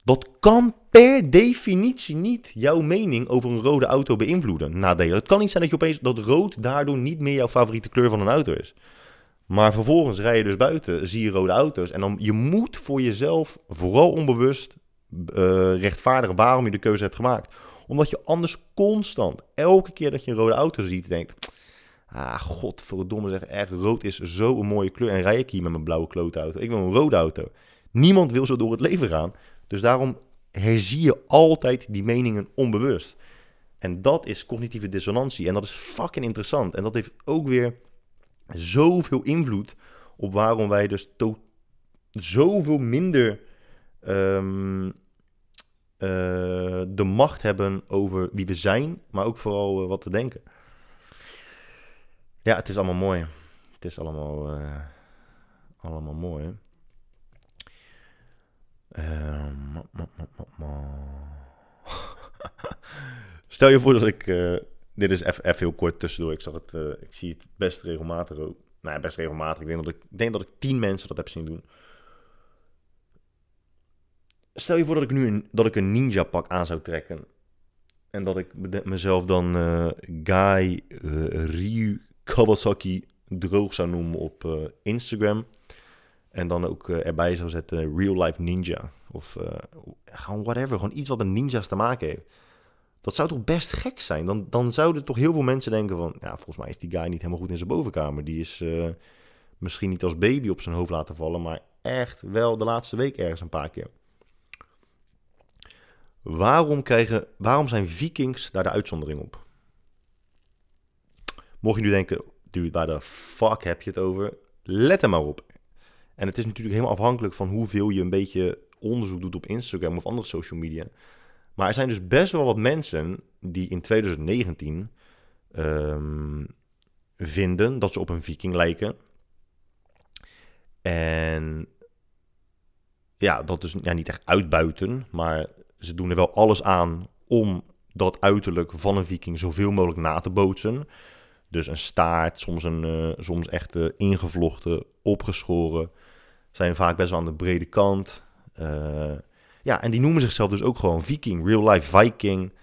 Dat kan per definitie niet jouw mening over een rode auto beïnvloeden. Nadelen. Het kan niet zijn dat je opeens dat rood daardoor niet meer jouw favoriete kleur van een auto is. Maar vervolgens rij je dus buiten, zie je rode auto's. En dan, je moet voor jezelf, vooral onbewust, uh, rechtvaardigen waarom je de keuze hebt gemaakt. Omdat je anders constant, elke keer dat je een rode auto ziet, denkt... Ah, godverdomme zeg, echt rood is zo een mooie kleur. En rij ik hier met mijn blauwe klootauto. Ik wil een rode auto. Niemand wil zo door het leven gaan. Dus daarom herzie je altijd die meningen onbewust. En dat is cognitieve dissonantie. En dat is fucking interessant. En dat heeft ook weer zoveel invloed op waarom wij dus zoveel minder um, uh, de macht hebben over wie we zijn, maar ook vooral uh, wat we denken. Ja, het is allemaal mooi. Het is allemaal, uh, allemaal mooi. Ehm, Stel je voor dat ik dit is even heel kort tussendoor. Ik, zag het, uh, ik zie het best regelmatig ook. Nou ja, best regelmatig. Ik denk dat ik, denk dat ik tien mensen dat heb zien doen. Stel je voor dat ik nu een, dat ik een ninja pak aan zou trekken. En dat ik mezelf dan uh, Guy uh, Ryu Kawasaki droog zou noemen op Instagram. En dan ook erbij zou zetten Real Life Ninja. Of gewoon whatever. Gewoon iets wat met ninjas te maken heeft. Dat zou toch best gek zijn? Dan, dan zouden toch heel veel mensen denken van... Ja, volgens mij is die guy niet helemaal goed in zijn bovenkamer. Die is uh, misschien niet als baby op zijn hoofd laten vallen... maar echt wel de laatste week ergens een paar keer. Waarom, krijgen, waarom zijn vikings daar de uitzondering op? Mocht je nu denken... Dude, waar de fuck heb je het over? Let er maar op. En het is natuurlijk helemaal afhankelijk van hoeveel je een beetje onderzoek doet op Instagram of andere social media... Maar er zijn dus best wel wat mensen die in 2019 ehm, vinden dat ze op een viking lijken. En ja, dat dus ja, niet echt uitbuiten, maar ze doen er wel alles aan om dat uiterlijk van een viking zoveel mogelijk na te bootsen. Dus een staart, soms, een, uh, soms echt uh, ingevlochten, opgeschoren. Zijn vaak best wel aan de brede kant. Uh, ja, en die noemen zichzelf dus ook gewoon Viking, real life Viking.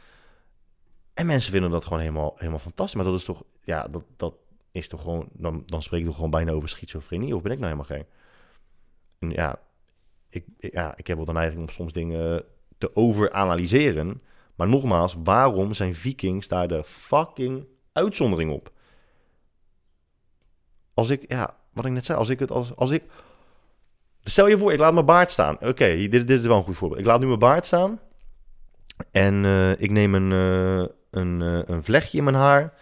En mensen vinden dat gewoon helemaal, helemaal fantastisch. Maar dat is toch, ja, dat, dat is toch gewoon, dan, dan spreek ik toch gewoon bijna over schizofrenie. Of ben ik nou helemaal geen? En ja, ik, ja, ik heb wel de neiging om soms dingen te overanalyseren. Maar nogmaals, waarom zijn Vikings daar de fucking uitzondering op? Als ik, ja, wat ik net zei, als ik het als, als ik Stel je voor, ik laat mijn baard staan. Oké, dit, dit, is wel een goed voorbeeld. Ik laat nu mijn baard staan. En uh, ik neem een, uh, een, uh, een vlechtje in mijn haar.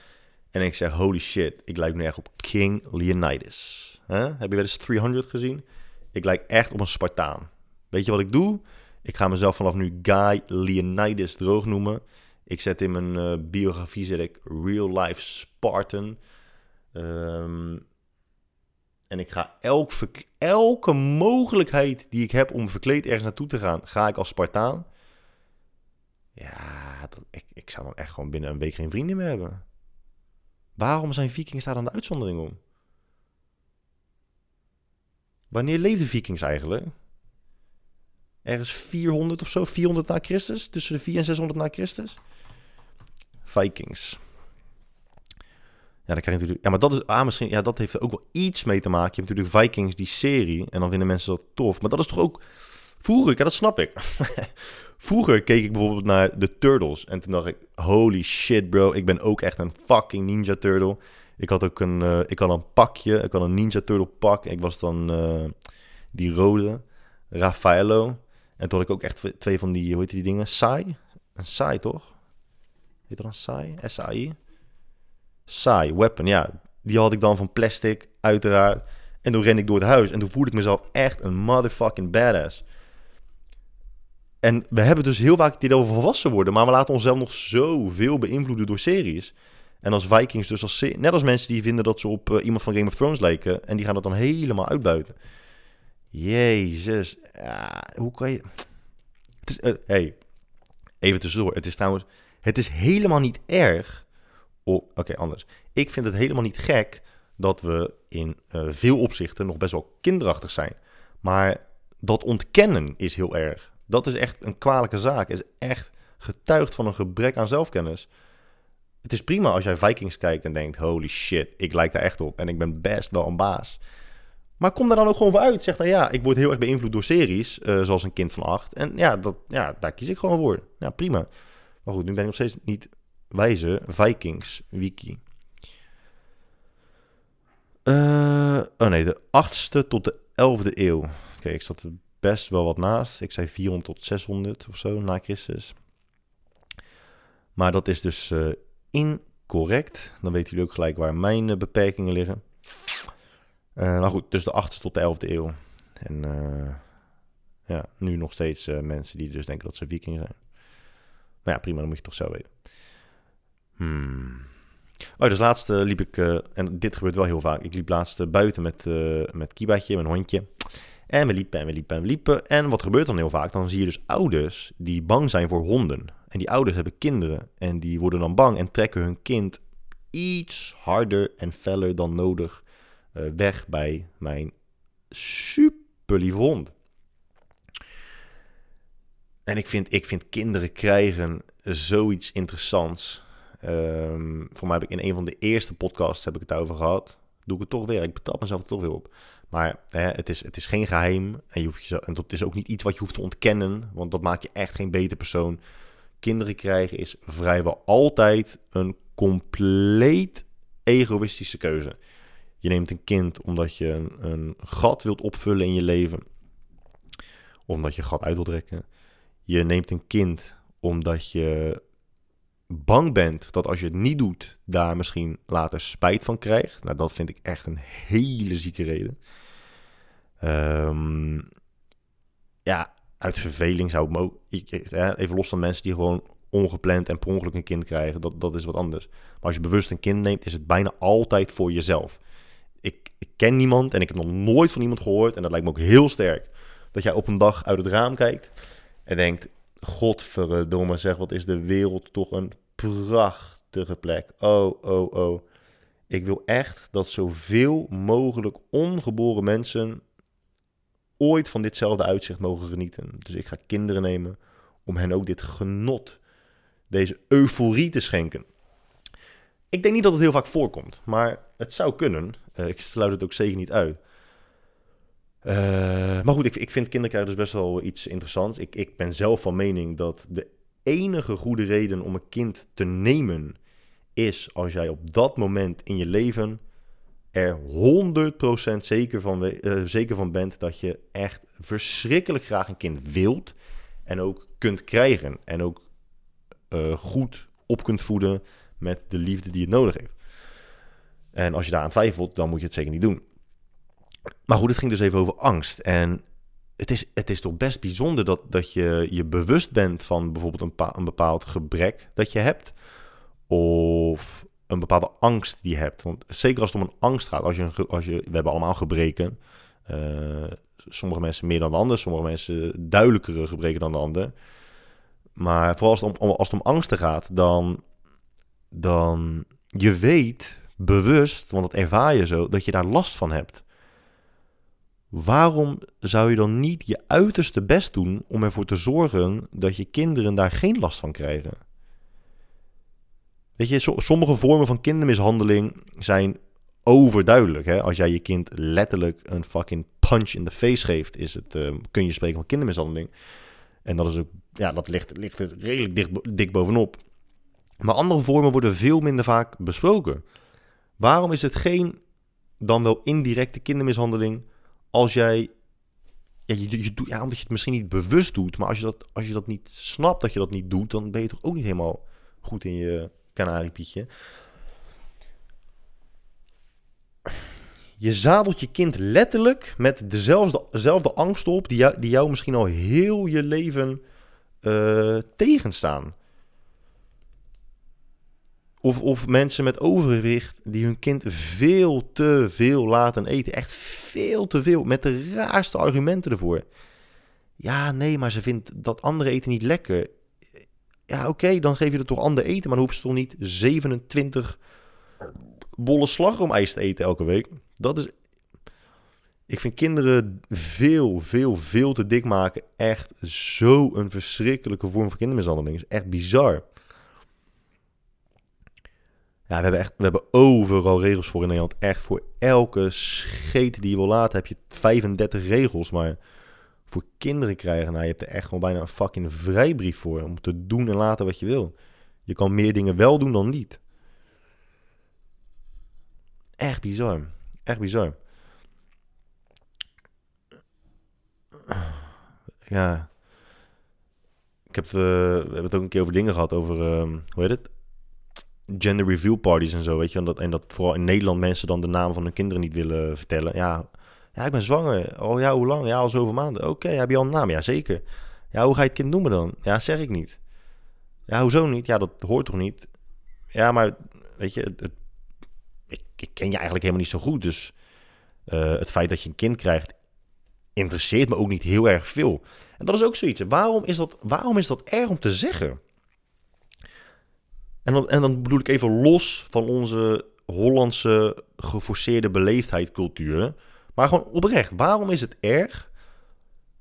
En ik zeg, holy shit, ik lijk nu echt op King Leonidas. Heb je wel eens 300 gezien? Ik lijk echt op een Spartaan. Weet je wat ik doe? Ik ga mezelf vanaf nu Guy Leonidas droog noemen. Ik zet in mijn biografie zet ik real life Spartan. Um, en ik ga elk elke mogelijkheid die ik heb om verkleed ergens naartoe te gaan, ga ik als Spartaan. Ja, ik, ik zou dan echt gewoon binnen een week geen vrienden meer hebben. Waarom zijn vikings daar dan de uitzondering om? Wanneer leefden vikings eigenlijk? Ergens 400 of zo, 400 na Christus? Tussen de 4 en 600 na Christus? Vikings. Ja, dan krijg je natuurlijk. Ja, maar dat is. Ah, misschien. Ja, dat heeft er ook wel iets mee te maken. Je hebt natuurlijk Vikings, die serie. En dan vinden mensen dat tof. Maar dat is toch ook. Vroeger, ja, dat snap ik. Vroeger keek ik bijvoorbeeld naar de Turtles. En toen dacht ik: holy shit, bro. Ik ben ook echt een fucking Ninja Turtle. Ik had ook een. Uh, ik had een pakje. Ik had een Ninja Turtle pak. Ik was dan uh, die rode. Raffaello. En toen had ik ook echt twee van die. Hoe heet die dingen? Sai. Een Sai, toch? Heet dat een Sai? S-A-I? Saai, weapon, ja. Die had ik dan van plastic, uiteraard. En toen ren ik door het huis en toen voelde ik mezelf echt een motherfucking badass. En we hebben dus heel vaak het idee over volwassen worden, maar we laten onszelf nog zoveel beïnvloeden door series. En als Vikings, dus als, net als mensen die vinden dat ze op uh, iemand van Game of Thrones lijken, en die gaan dat dan helemaal uitbuiten. Jezus, hoe kan je... Het is, uh, hey, even tussendoor. Het is trouwens, het is helemaal niet erg Oké, anders. Ik vind het helemaal niet gek dat we in uh, veel opzichten nog best wel kinderachtig zijn. Maar dat ontkennen is heel erg. Dat is echt een kwalijke zaak. Is echt getuigd van een gebrek aan zelfkennis. Het is prima als jij Vikings kijkt en denkt: holy shit, ik lijk daar echt op en ik ben best wel een baas. Maar kom daar dan ook gewoon voor uit. Zeg dan ja, ik word heel erg beïnvloed door series, uh, zoals een kind van acht. En ja, dat, ja, daar kies ik gewoon voor. Ja, prima. Maar goed, nu ben ik nog steeds niet wijze Vikings wiki. Uh, oh nee, de 8e tot de 11e eeuw. Oké, ik zat er best wel wat naast. Ik zei 400 tot 600 of zo na Christus. Maar dat is dus uh, incorrect. Dan weten jullie ook gelijk waar mijn uh, beperkingen liggen. maar goed, dus de 8e tot de 11e eeuw. En ja, nu nog steeds mensen die dus denken dat ze viking zijn. Maar ja, prima, dan moet je toch zo weten. Hmm. Oh, dus laatst liep ik, uh, en dit gebeurt wel heel vaak, ik liep laatst uh, buiten met, met Kibaatje, mijn hondje. En we liepen en we liepen en we liepen. En wat gebeurt dan heel vaak? Dan zie je dus ouders die bang zijn voor honden. En die ouders hebben kinderen en die worden dan bang en trekken hun kind iets harder en feller dan nodig weg bij mijn super lieve hond. En ik vind, ik vind kinderen krijgen zoiets interessants. Um, voor mij heb ik in een van de eerste podcasts heb ik het over gehad. Doe ik het toch weer. Ik betrap mezelf er toch weer op. Maar hè, het, is, het is geen geheim. En, je hoeft je, en dat is ook niet iets wat je hoeft te ontkennen. Want dat maakt je echt geen beter persoon. Kinderen krijgen is vrijwel altijd een compleet egoïstische keuze. Je neemt een kind omdat je een, een gat wilt opvullen in je leven. Of omdat je gat uit wilt trekken. Je neemt een kind omdat je bang bent dat als je het niet doet, daar misschien later spijt van krijgt. Nou, dat vind ik echt een hele zieke reden. Um, ja, uit verveling zou ik me ook... even los van mensen die gewoon ongepland en per ongeluk een kind krijgen, dat, dat is wat anders. Maar als je bewust een kind neemt, is het bijna altijd voor jezelf. Ik, ik ken niemand en ik heb nog nooit van iemand gehoord, en dat lijkt me ook heel sterk, dat jij op een dag uit het raam kijkt en denkt, godverdomme zeg, wat is de wereld toch een prachtige plek. Oh, oh, oh. Ik wil echt dat zoveel mogelijk ongeboren mensen ooit van ditzelfde uitzicht mogen genieten. Dus ik ga kinderen nemen om hen ook dit genot, deze euforie te schenken. Ik denk niet dat het heel vaak voorkomt, maar het zou kunnen. Uh, ik sluit het ook zeker niet uit. Uh, maar goed, ik, ik vind kinderkrijgen dus best wel iets interessants. Ik, ik ben zelf van mening dat de enige goede reden om een kind te nemen is als jij op dat moment in je leven er 100% zeker van, uh, zeker van bent dat je echt verschrikkelijk graag een kind wilt en ook kunt krijgen en ook uh, goed op kunt voeden met de liefde die het nodig heeft. En als je daaraan twijfelt, dan moet je het zeker niet doen. Maar goed, het ging dus even over angst. En het is, het is toch best bijzonder dat, dat je je bewust bent van bijvoorbeeld een, een bepaald gebrek dat je hebt. Of een bepaalde angst die je hebt. Want zeker als het om een angst gaat, als je, als je, we hebben allemaal gebreken. Uh, sommige mensen meer dan de ander, sommige mensen duidelijkere gebreken dan de ander. Maar vooral als het om, als het om angsten gaat, dan, dan je weet bewust, want dat ervaar je zo, dat je daar last van hebt. Waarom zou je dan niet je uiterste best doen om ervoor te zorgen dat je kinderen daar geen last van krijgen? Weet je, sommige vormen van kindermishandeling zijn overduidelijk. Hè? Als jij je kind letterlijk een fucking punch in de face geeft, is het, uh, kun je spreken van kindermishandeling. En dat, is ook, ja, dat ligt, ligt er redelijk dicht, dik bovenop. Maar andere vormen worden veel minder vaak besproken. Waarom is het geen dan wel indirecte kindermishandeling als jij. Ja, je, je, ja, omdat je het misschien niet bewust doet, maar als je, dat, als je dat niet snapt dat je dat niet doet, dan ben je toch ook niet helemaal goed in je kanariepietje. Je zadelt je kind letterlijk met dezelfde, dezelfde angst op die jou, die jou misschien al heel je leven uh, tegenstaan. Of, of mensen met overgewicht die hun kind veel te veel laten eten. Echt veel te veel. Met de raarste argumenten ervoor. Ja, nee, maar ze vindt dat andere eten niet lekker. Ja, oké, dan geef je er toch ander eten. Maar dan hoeft ze toch niet 27 bolle slagroomijs te eten elke week. Dat is... Ik vind kinderen veel, veel, veel te dik maken echt zo een verschrikkelijke vorm van kindermishandeling. is echt bizar. Ja, we hebben, echt, we hebben overal regels voor in Nederland. Echt voor elke scheet die je wil laten heb je 35 regels. Maar voor kinderen krijgen, nou, je hebt er echt gewoon bijna een fucking vrijbrief voor. Om te doen en laten wat je wil. Je kan meer dingen wel doen dan niet. Echt bizar. Echt bizar. Ja. Ik heb het, uh, we hebben het ook een keer over dingen gehad. Over, uh, hoe heet het? Gender reveal parties en zo, weet je. En dat, en dat vooral in Nederland mensen dan de naam van hun kinderen niet willen vertellen. Ja, ja ik ben zwanger. Oh ja, hoe lang? Ja, al zoveel maanden. Oké, heb je al een naam? Ja, zeker. Ja, hoe ga je het kind noemen dan? Ja, zeg ik niet. Ja, hoezo niet? Ja, dat hoort toch niet? Ja, maar weet je, het, ik, ken je eigenlijk helemaal niet zo goed. Dus uh, het feit dat je een kind krijgt, interesseert me ook niet heel erg veel. En dat is ook zoiets. Waarom is dat, waarom is dat erg om te zeggen? En dan, en dan bedoel ik even los van onze Hollandse geforceerde beleefdheid cultuur. Maar gewoon oprecht. Waarom is het erg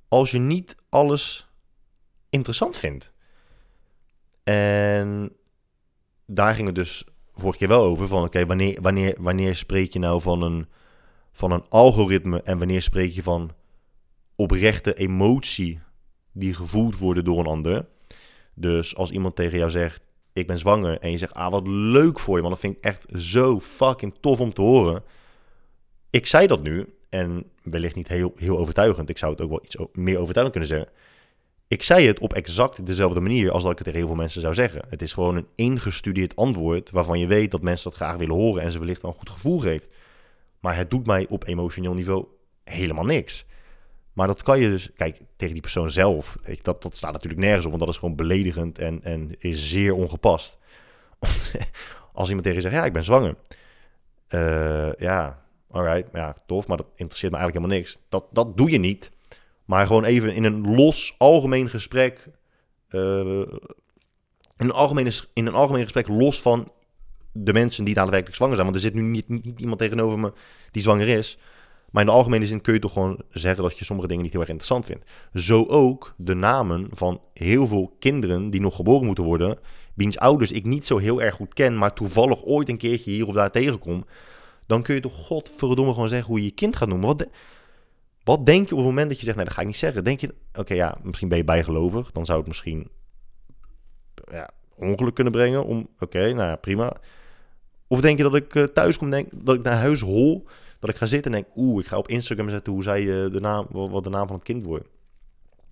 als je niet alles interessant vindt? En daar ging het dus vorige keer wel over. Van oké, wanneer, wanneer, wanneer spreek je nou van een, van een algoritme en wanneer spreek je van oprechte emotie die gevoeld worden door een ander. Dus als iemand tegen jou zegt, ik ben zwanger, en je zegt, ah, wat leuk voor je, man, dat vind ik echt zo fucking tof om te horen. Ik zei dat nu, en wellicht niet heel, heel overtuigend, ik zou het ook wel iets meer overtuigend kunnen zeggen. Ik zei het op exact dezelfde manier als dat ik het tegen heel veel mensen zou zeggen. Het is gewoon een ingestudeerd antwoord waarvan je weet dat mensen dat graag willen horen en ze wellicht wel een goed gevoel geeft. Maar het doet mij op emotioneel niveau helemaal niks. Maar dat kan je dus, kijk, tegen die persoon zelf, dat, dat staat natuurlijk nergens op, want dat is gewoon beledigend en, en is zeer ongepast. Als iemand tegen je zegt, ja, ik ben zwanger. Uh, ja, alright, ja, tof, maar dat interesseert me eigenlijk helemaal niks. Dat, dat doe je niet. Maar gewoon even in een los, algemeen gesprek, uh, in, een algemeen, in een algemeen gesprek los van de mensen die daadwerkelijk zwanger zijn. Want er zit nu niet, niet iemand tegenover me die zwanger is. Maar in de algemene zin kun je toch gewoon zeggen dat je sommige dingen niet heel erg interessant vindt. Zo ook de namen van heel veel kinderen die nog geboren moeten worden, wiens ouders ik niet zo heel erg goed ken, maar toevallig ooit een keertje hier of daar tegenkom. Dan kun je toch godverdomme gewoon zeggen hoe je je kind gaat noemen. Wat, wat denk je op het moment dat je zegt, nee, dat ga ik niet zeggen. Denk je, oké, ja, misschien ben je bijgelovig. Dan zou het misschien ja, ongeluk kunnen brengen. Oké, nou ja, prima. Of denk je dat ik uh, thuis kom, denk dat ik naar huis hol dat ik ga zitten en denk, oeh, ik ga op Instagram zetten hoe zij uh, de naam, wat de naam van het kind wordt.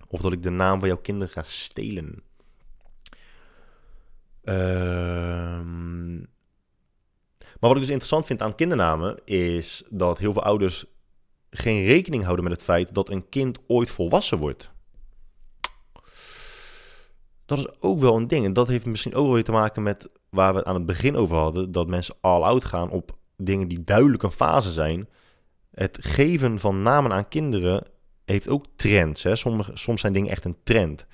Of dat ik de naam van jouw kinderen ga stelen. Ehm, maar wat ik dus interessant vind aan kindernamen is dat heel veel ouders geen rekening houden met het feit dat een kind ooit volwassen wordt. Dat is ook wel een ding. En dat heeft misschien ook wel weer te maken met waar we het aan het begin over hadden. Dat mensen all out gaan op dingen die duidelijk een fase zijn. Het geven van namen aan kinderen heeft ook trends. Hè? Sommige, soms zijn dingen echt een trend.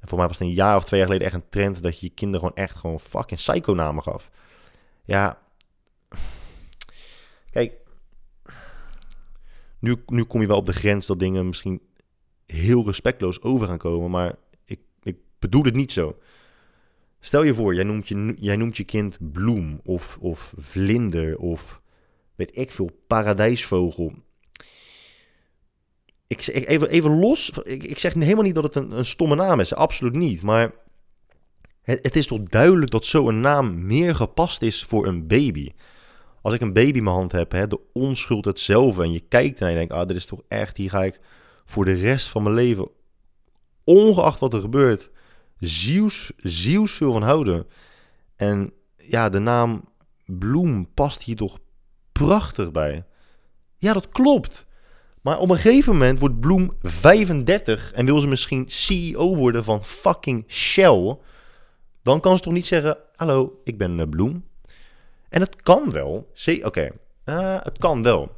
En voor mij was het een jaar of twee jaar geleden echt een trend dat je je kinderen gewoon echt gewoon fucking psycho-namen gaf. Ja, kijk, nu, nu kom je wel op de grens dat dingen misschien heel respectloos over gaan komen, maar ik, ik bedoel het niet zo. Stel je voor, jij noemt je, jij noemt je kind bloem of, of vlinder of weet ik veel, paradijsvogel. Ik, even, even los, ik, ik zeg helemaal niet dat het een, een stomme naam is, absoluut niet. Maar het, het is toch duidelijk dat zo'n naam meer gepast is voor een baby. Als ik een baby in mijn hand heb, hè, de onschuld hetzelfde. En je kijkt en je denkt, ah, dit is toch echt, hier ga ik voor de rest van mijn leven, ongeacht wat er gebeurt, ziels, ziels veel van houden. En ja, de naam Bloem past hier toch prachtig bij. Ja, dat klopt. Maar op een gegeven moment wordt Bloem 35 en wil ze misschien CEO worden van fucking Shell. Dan kan ze toch niet zeggen: Hallo, ik ben uh, Bloem. En het kan wel. Oké, eh, het kan wel.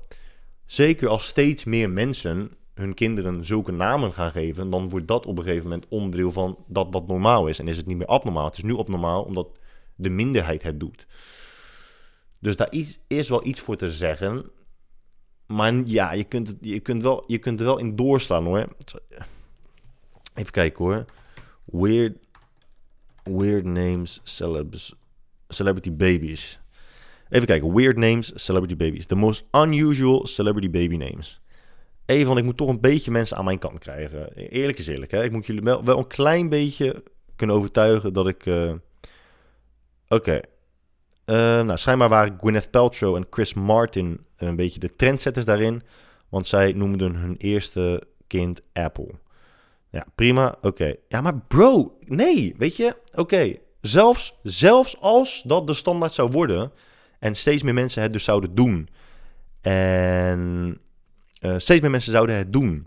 Zeker als steeds meer mensen hun kinderen zulke namen gaan geven, dan wordt dat op een gegeven moment onderdeel van dat wat normaal is. En is het niet meer abnormaal. Het is nu abnormaal omdat de minderheid het doet. Dus daar is, is wel iets voor te zeggen. Maar ja, je kunt, je, kunt wel, je kunt er wel in doorslaan hoor. Even kijken hoor. Weird, weird names, celebs, celebrity babies. Even kijken. Weird names, celebrity babies. The most unusual celebrity baby names. Even, want ik moet toch een beetje mensen aan mijn kant krijgen. Eerlijk is eerlijk. Hè? Ik moet jullie wel, wel een klein beetje kunnen overtuigen dat ik... Uh... Oké. Uh, nou, schijnbaar waren Gwyneth Paltrow en Chris Martin een beetje de trendsetters daarin. Want zij noemden hun eerste kind Apple. Ja, prima. Oké. Ja, maar bro, nee, weet je? Oké, zelfs, zelfs als dat de standaard zou worden en steeds meer mensen het dus zouden doen. En uh, steeds meer mensen zouden het doen.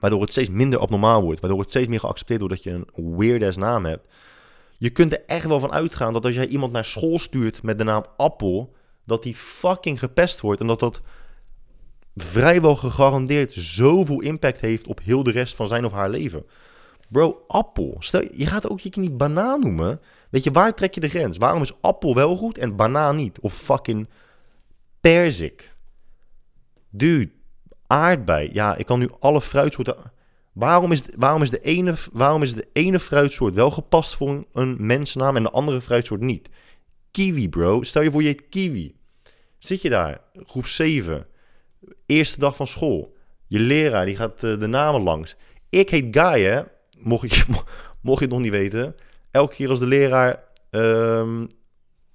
Waardoor het steeds minder abnormaal wordt. Waardoor het steeds meer geaccepteerd wordt dat je een weird-ass naam hebt. Je kunt er echt wel van uitgaan dat als jij iemand naar school stuurt met de naam Appel, dat die fucking gepest wordt en dat dat vrijwel gegarandeerd zoveel impact heeft op heel de rest van zijn of haar leven. Bro, appel. Stel, je gaat ook je niet banaan noemen. Weet je, waar trek je de grens? Waarom is appel wel goed en banaan niet? Of fucking perzik. Dude, aardbei. Ja, ik kan nu alle fruitsoorten... Waarom is, waarom, is de ene, waarom is de ene fruitsoort wel gepast voor een mensennaam en de andere fruitsoort niet? Kiwi, bro. Stel je voor je heet kiwi. Zit je daar, groep 7, eerste dag van school. Je leraar die gaat eh, de namen langs. Ik heet hè? Mocht je, mocht je het nog niet weten. Elke keer als de leraar ehm,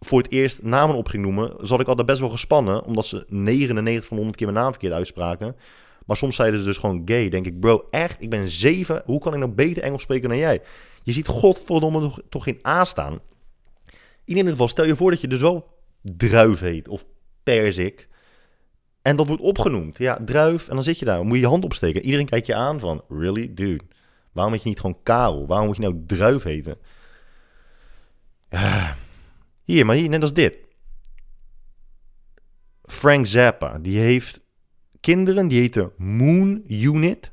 voor het eerst namen op ging noemen, zat ik altijd best wel gespannen. Omdat ze 99 van 100 keer mijn naam verkeerd uitspraken. Maar soms zeiden ze dus gewoon gay. Denk ik, bro, echt, ik ben zeven. Hoe kan ik nou beter Engels spreken dan jij? Je ziet godverdomme toch, toch geen A staan. In ieder geval, stel je voor dat je dus wel druif heet of perzik. En dat wordt opgenoemd. Ja, druif. En dan zit je daar. moet je je hand opsteken. Iedereen kijkt je aan van, really, dude. Waarom heet je niet gewoon Karel? Waarom moet je nou druif heten? Ja. Hier, maar hier, net als dit. Frank Zappa, die heeft kinderen die heten Moon Unit,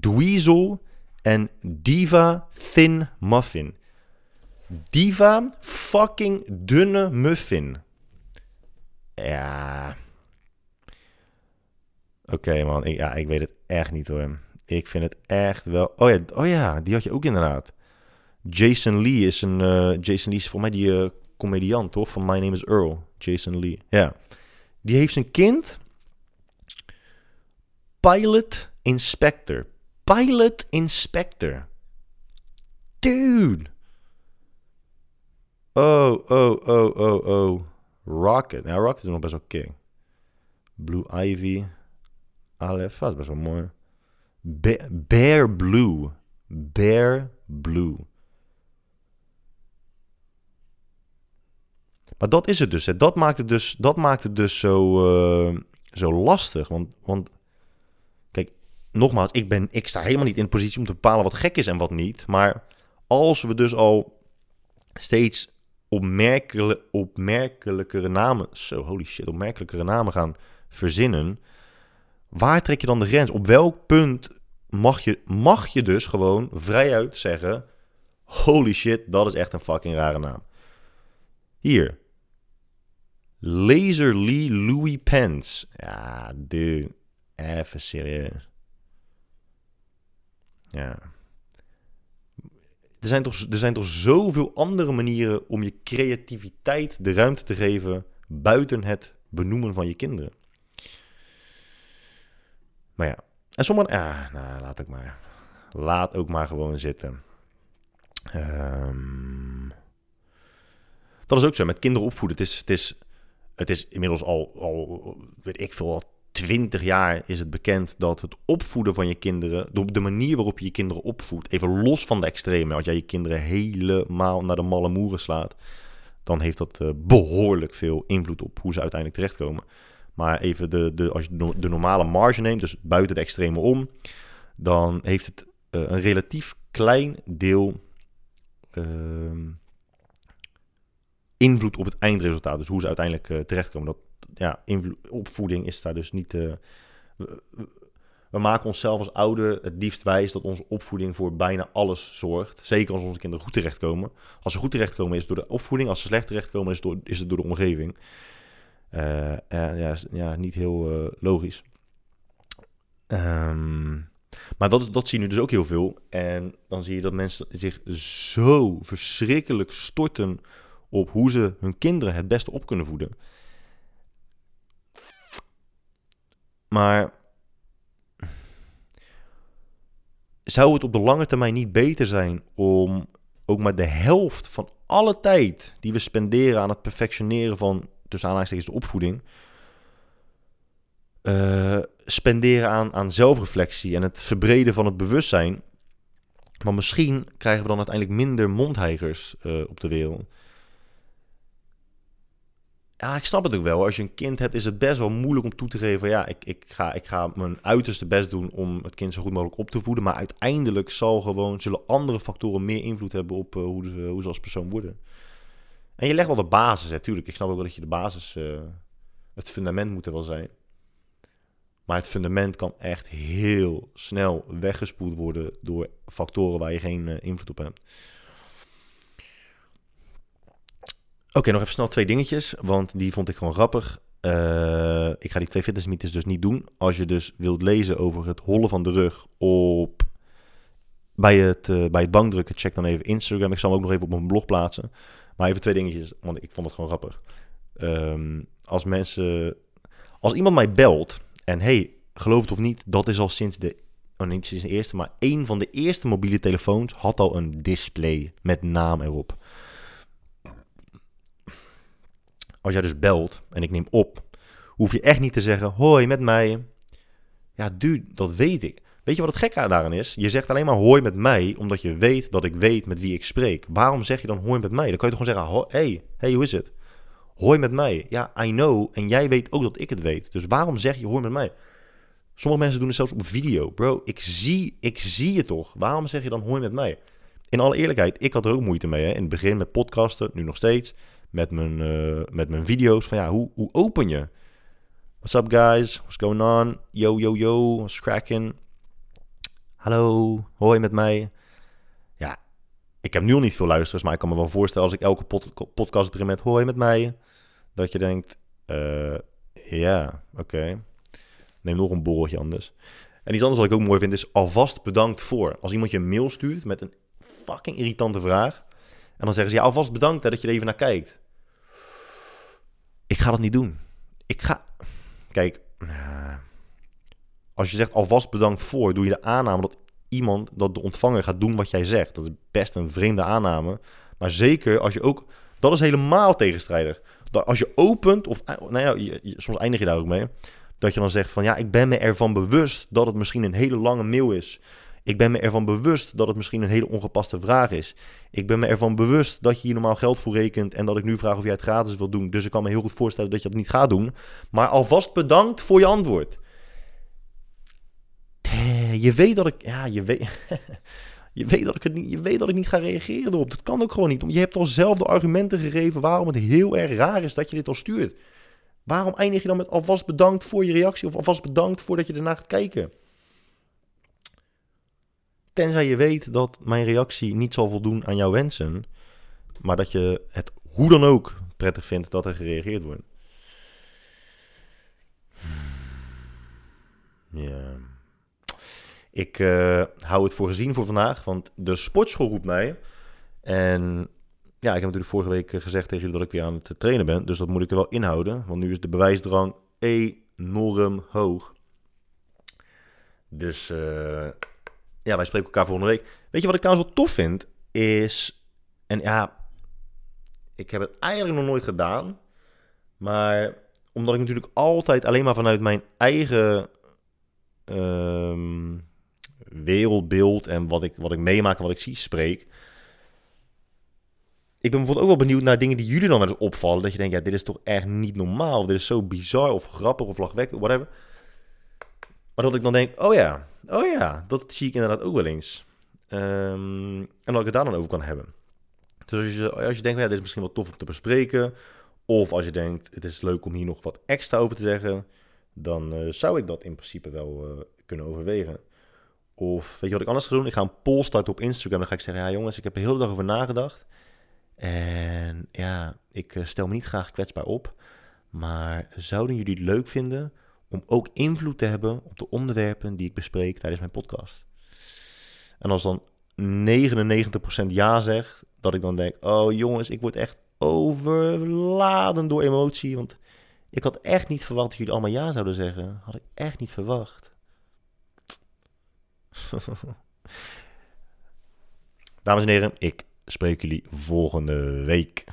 Dweezil en Diva Thin Muffin. Diva fucking dunne muffin. Ja. Oké man, ik, ja, ik weet het echt niet hoor. Ik vind het echt wel... Oh ja, oh ja die had je ook inderdaad. Jason Lee is een... Uh, Jason Lee is voor mij die uh, comediant, toch? Van My Name is Earl. Jason Lee. Ja. Die heeft zijn kind... Pilot Inspector. Pilot Inspector. Dude. Oh, oh, oh, oh, oh. Rocket. Ja, Rocket is nog best wel king. Blue Ivy. Aleph, dat is best wel mooi. Bear Blue. Bear Blue. Maar dat is het dus. Dat maakt het dus, dat maakt het dus zo, uh, zo lastig. Want, want kijk, nogmaals, ik, ben, ik sta helemaal niet in de positie om te bepalen wat gek is en wat niet. Maar als we dus al steeds opmerkelijke, opmerkelijkere namen, zo holy shit, opmerkelijkere namen gaan verzinnen. Waar trek je dan de grens? Op welk punt mag je, mag je dus gewoon vrijuit zeggen: holy shit, dat is echt een fucking rare naam. Hier. Laser Lee Louis Pence. Ja, dude. Even serieus. Ja. er zijn, toch, er zijn toch zoveel andere manieren om je creativiteit de ruimte te geven buiten het benoemen van je kinderen. Maar ja, en sommigen, ja, nou, laat ik maar. Laat ook maar gewoon zitten. Um, dat is ook zo, met kinderen opvoeden. Het is, het is, het is inmiddels al, al, weet ik veel, al twintig jaar is het bekend dat het opvoeden van je kinderen, de, de manier waarop je je kinderen opvoedt, even los van de extreme, als jij je kinderen helemaal naar de malle moeren slaat, dan heeft dat uh, behoorlijk veel invloed op hoe ze uiteindelijk terechtkomen. Maar even de, de, als je de normale marge neemt, dus buiten de extreme om, dan heeft het uh, een relatief klein deel uh, invloed op het eindresultaat. Dus hoe ze uiteindelijk uh, terechtkomen. Dat, ja, opvoeding is daar dus niet. Uh, we, we, maken onszelf als ouder het liefst wijs dat onze opvoeding voor bijna alles zorgt. Zeker als onze kinderen goed terechtkomen. Als ze goed terechtkomen is door de opvoeding. Als ze slecht terechtkomen is het, door, is het door de omgeving. Uh, ja, ja, niet heel logisch. Um, maar dat, dat zie je nu dus ook heel veel. En dan zie je dat mensen zich zo verschrikkelijk storten op hoe ze hun kinderen het beste op kunnen voeden. Maar zou het op de lange termijn niet beter zijn om ook maar de helft van alle tijd die we spenderen aan het perfectioneren van, tussen aanhalingstekens, de opvoeding, uh, spenderen aan, aan zelfreflectie en het verbreden van het bewustzijn. Maar misschien krijgen we dan uiteindelijk minder mondheigers uh, op de wereld. Ja, ik snap het ook wel. Als je een kind hebt, is het best wel moeilijk om toe te geven. Ja, ik, ik, ga, ik ga mijn uiterste best doen om het kind zo goed mogelijk op te voeden. Maar uiteindelijk zal gewoon, zullen andere factoren meer invloed hebben op uh, hoe, ze, hoe ze als persoon worden. En je legt wel de basis, natuurlijk. Ik snap ook wel dat je de basis, uh, het fundament moet er wel zijn. Maar het fundament kan echt heel snel weggespoeld worden door factoren waar je geen uh, invloed op hebt. Oké, nog even snel twee dingetjes, want die vond ik gewoon grappig. Uh, ik ga die twee fitnessmythes dus niet doen. Als je dus wilt lezen over het hollen van de rug op bij het, uh, bij het bankdrukken, check dan even Instagram. Ik zal hem ook nog even op mijn blog plaatsen. Maar even twee dingetjes, want ik vond het gewoon grappig. Um, als mensen, als iemand mij belt en hey, geloof het of niet, dat is al sinds de, oh niet sinds de eerste, maar één van de eerste mobiele telefoons had al een display met naam erop. Als jij dus belt en ik neem op, hoef je echt niet te zeggen, hoi met mij. Ja, dude, dat weet ik. Weet je wat het gekke daaraan is? Je zegt alleen maar hoi met mij, omdat je weet dat ik weet met wie ik spreek. Waarom zeg je dan hoi met mij? Dan kan je toch gewoon zeggen, hey, hey, hoe is het? Hoi met mij. Ja, I know. En jij weet ook dat ik het weet. Dus waarom zeg je hoi met mij? Sommige mensen doen het zelfs op video. Bro, ik zie, ik zie je toch. Waarom zeg je dan hoi met mij? In alle eerlijkheid, ik had er ook moeite mee. Hè? In het begin met podcasten, nu nog steeds. Met mijn, uh, met mijn video's. Van ja, hoe, hoe open je? What's up guys? What's going on? Yo, yo, yo. What's cracking? Hallo, hoi met mij. Ja, ik heb nu al niet veel luisteraars, maar ik kan me wel voorstellen als ik elke pod podcast begin met hoi met mij, dat je denkt, uh, ja, oké. Neem nog een borreltje anders. En iets anders wat ik ook mooi vind is alvast bedankt voor. Als iemand je een mail stuurt met een fucking irritante vraag. En dan zeggen ze ja, alvast bedankt dat je er even naar kijkt. Ik ga dat niet doen. Ik ga. Kijk, als je zegt alvast bedankt voor, doe je de aanname dat iemand, dat de ontvanger gaat doen wat jij zegt. Dat is best een vreemde aanname. Maar zeker als je ook. Dat is helemaal tegenstrijdig. Dat als je opent, of nou ja, soms eindig je daar ook mee dat je dan zegt van ja, ik ben me ervan bewust dat het misschien een hele lange mail is. Ik ben me ervan bewust dat het misschien een hele ongepaste vraag is. Ik ben me ervan bewust dat je hier normaal geld voor rekent en dat ik nu vraag of jij het gratis wilt doen. Dus ik kan me heel goed voorstellen dat je dat niet gaat doen. Maar alvast bedankt voor je antwoord. Je weet dat ik. Ja, je weet. je weet dat ik, het niet, je weet dat ik niet ga reageren erop. Dat kan ook gewoon niet. Je hebt al zelf de argumenten gegeven waarom het heel erg raar is dat je dit al stuurt. Waarom eindig je dan met alvast bedankt voor je reactie of alvast bedankt voordat je ernaar gaat kijken? Tenzij je weet dat mijn reactie niet zal voldoen aan jouw wensen, maar dat je het hoe dan ook prettig vindt dat er gereageerd wordt. Ja. Ik uh, hou het voor gezien voor vandaag, want de sportschool roept mij En ja, ik heb natuurlijk vorige week gezegd tegen jullie dat ik weer aan het trainen ben. Dus dat moet ik er wel inhouden. Want nu is de bewijsdrang enorm hoog. Dus ja, wij spreken elkaar volgende week. Weet je wat ik trouwens wel tof vind? Is, en ja, ik heb het eigenlijk nog nooit gedaan. Maar omdat ik natuurlijk altijd alleen maar vanuit mijn eigen um, wereldbeeld en wat ik, wat ik meemaak en wat ik zie spreek. Ik ben bijvoorbeeld ook wel benieuwd naar dingen die jullie dan wel opvallen. Dat je denkt, ja, dit is toch echt niet normaal. Of dit is zo bizar of grappig of lachwekkend, whatever. Maar dat ik dan denk, oh ja, oh ja, dat zie ik inderdaad ook wel eens. Um, en dat ik het daar dan over kan hebben. Dus als je, denkt, ja, dit is misschien wel tof om te bespreken. Of als je denkt, het is leuk om hier nog wat extra over te zeggen. Dan uh, zou ik dat in principe wel uh, kunnen overwegen. Of weet je wat ik anders ga doen? Ik ga een poll starten op Instagram. Dan ga ik zeggen, ja jongens, ik heb er heel de dag over nagedacht. En ja, ik uh, stel me niet graag kwetsbaar op. Maar zouden jullie het leuk vinden om ook invloed te hebben op de onderwerpen die ik bespreek tijdens mijn podcast? En als dan 99% ja zegt, dat ik dan denk, oh jongens, ik word echt overladen door emotie. Want ik had echt niet verwacht dat jullie allemaal ja zouden zeggen. Had ik echt niet verwacht. Dames en heren, ik spreek jullie volgende week.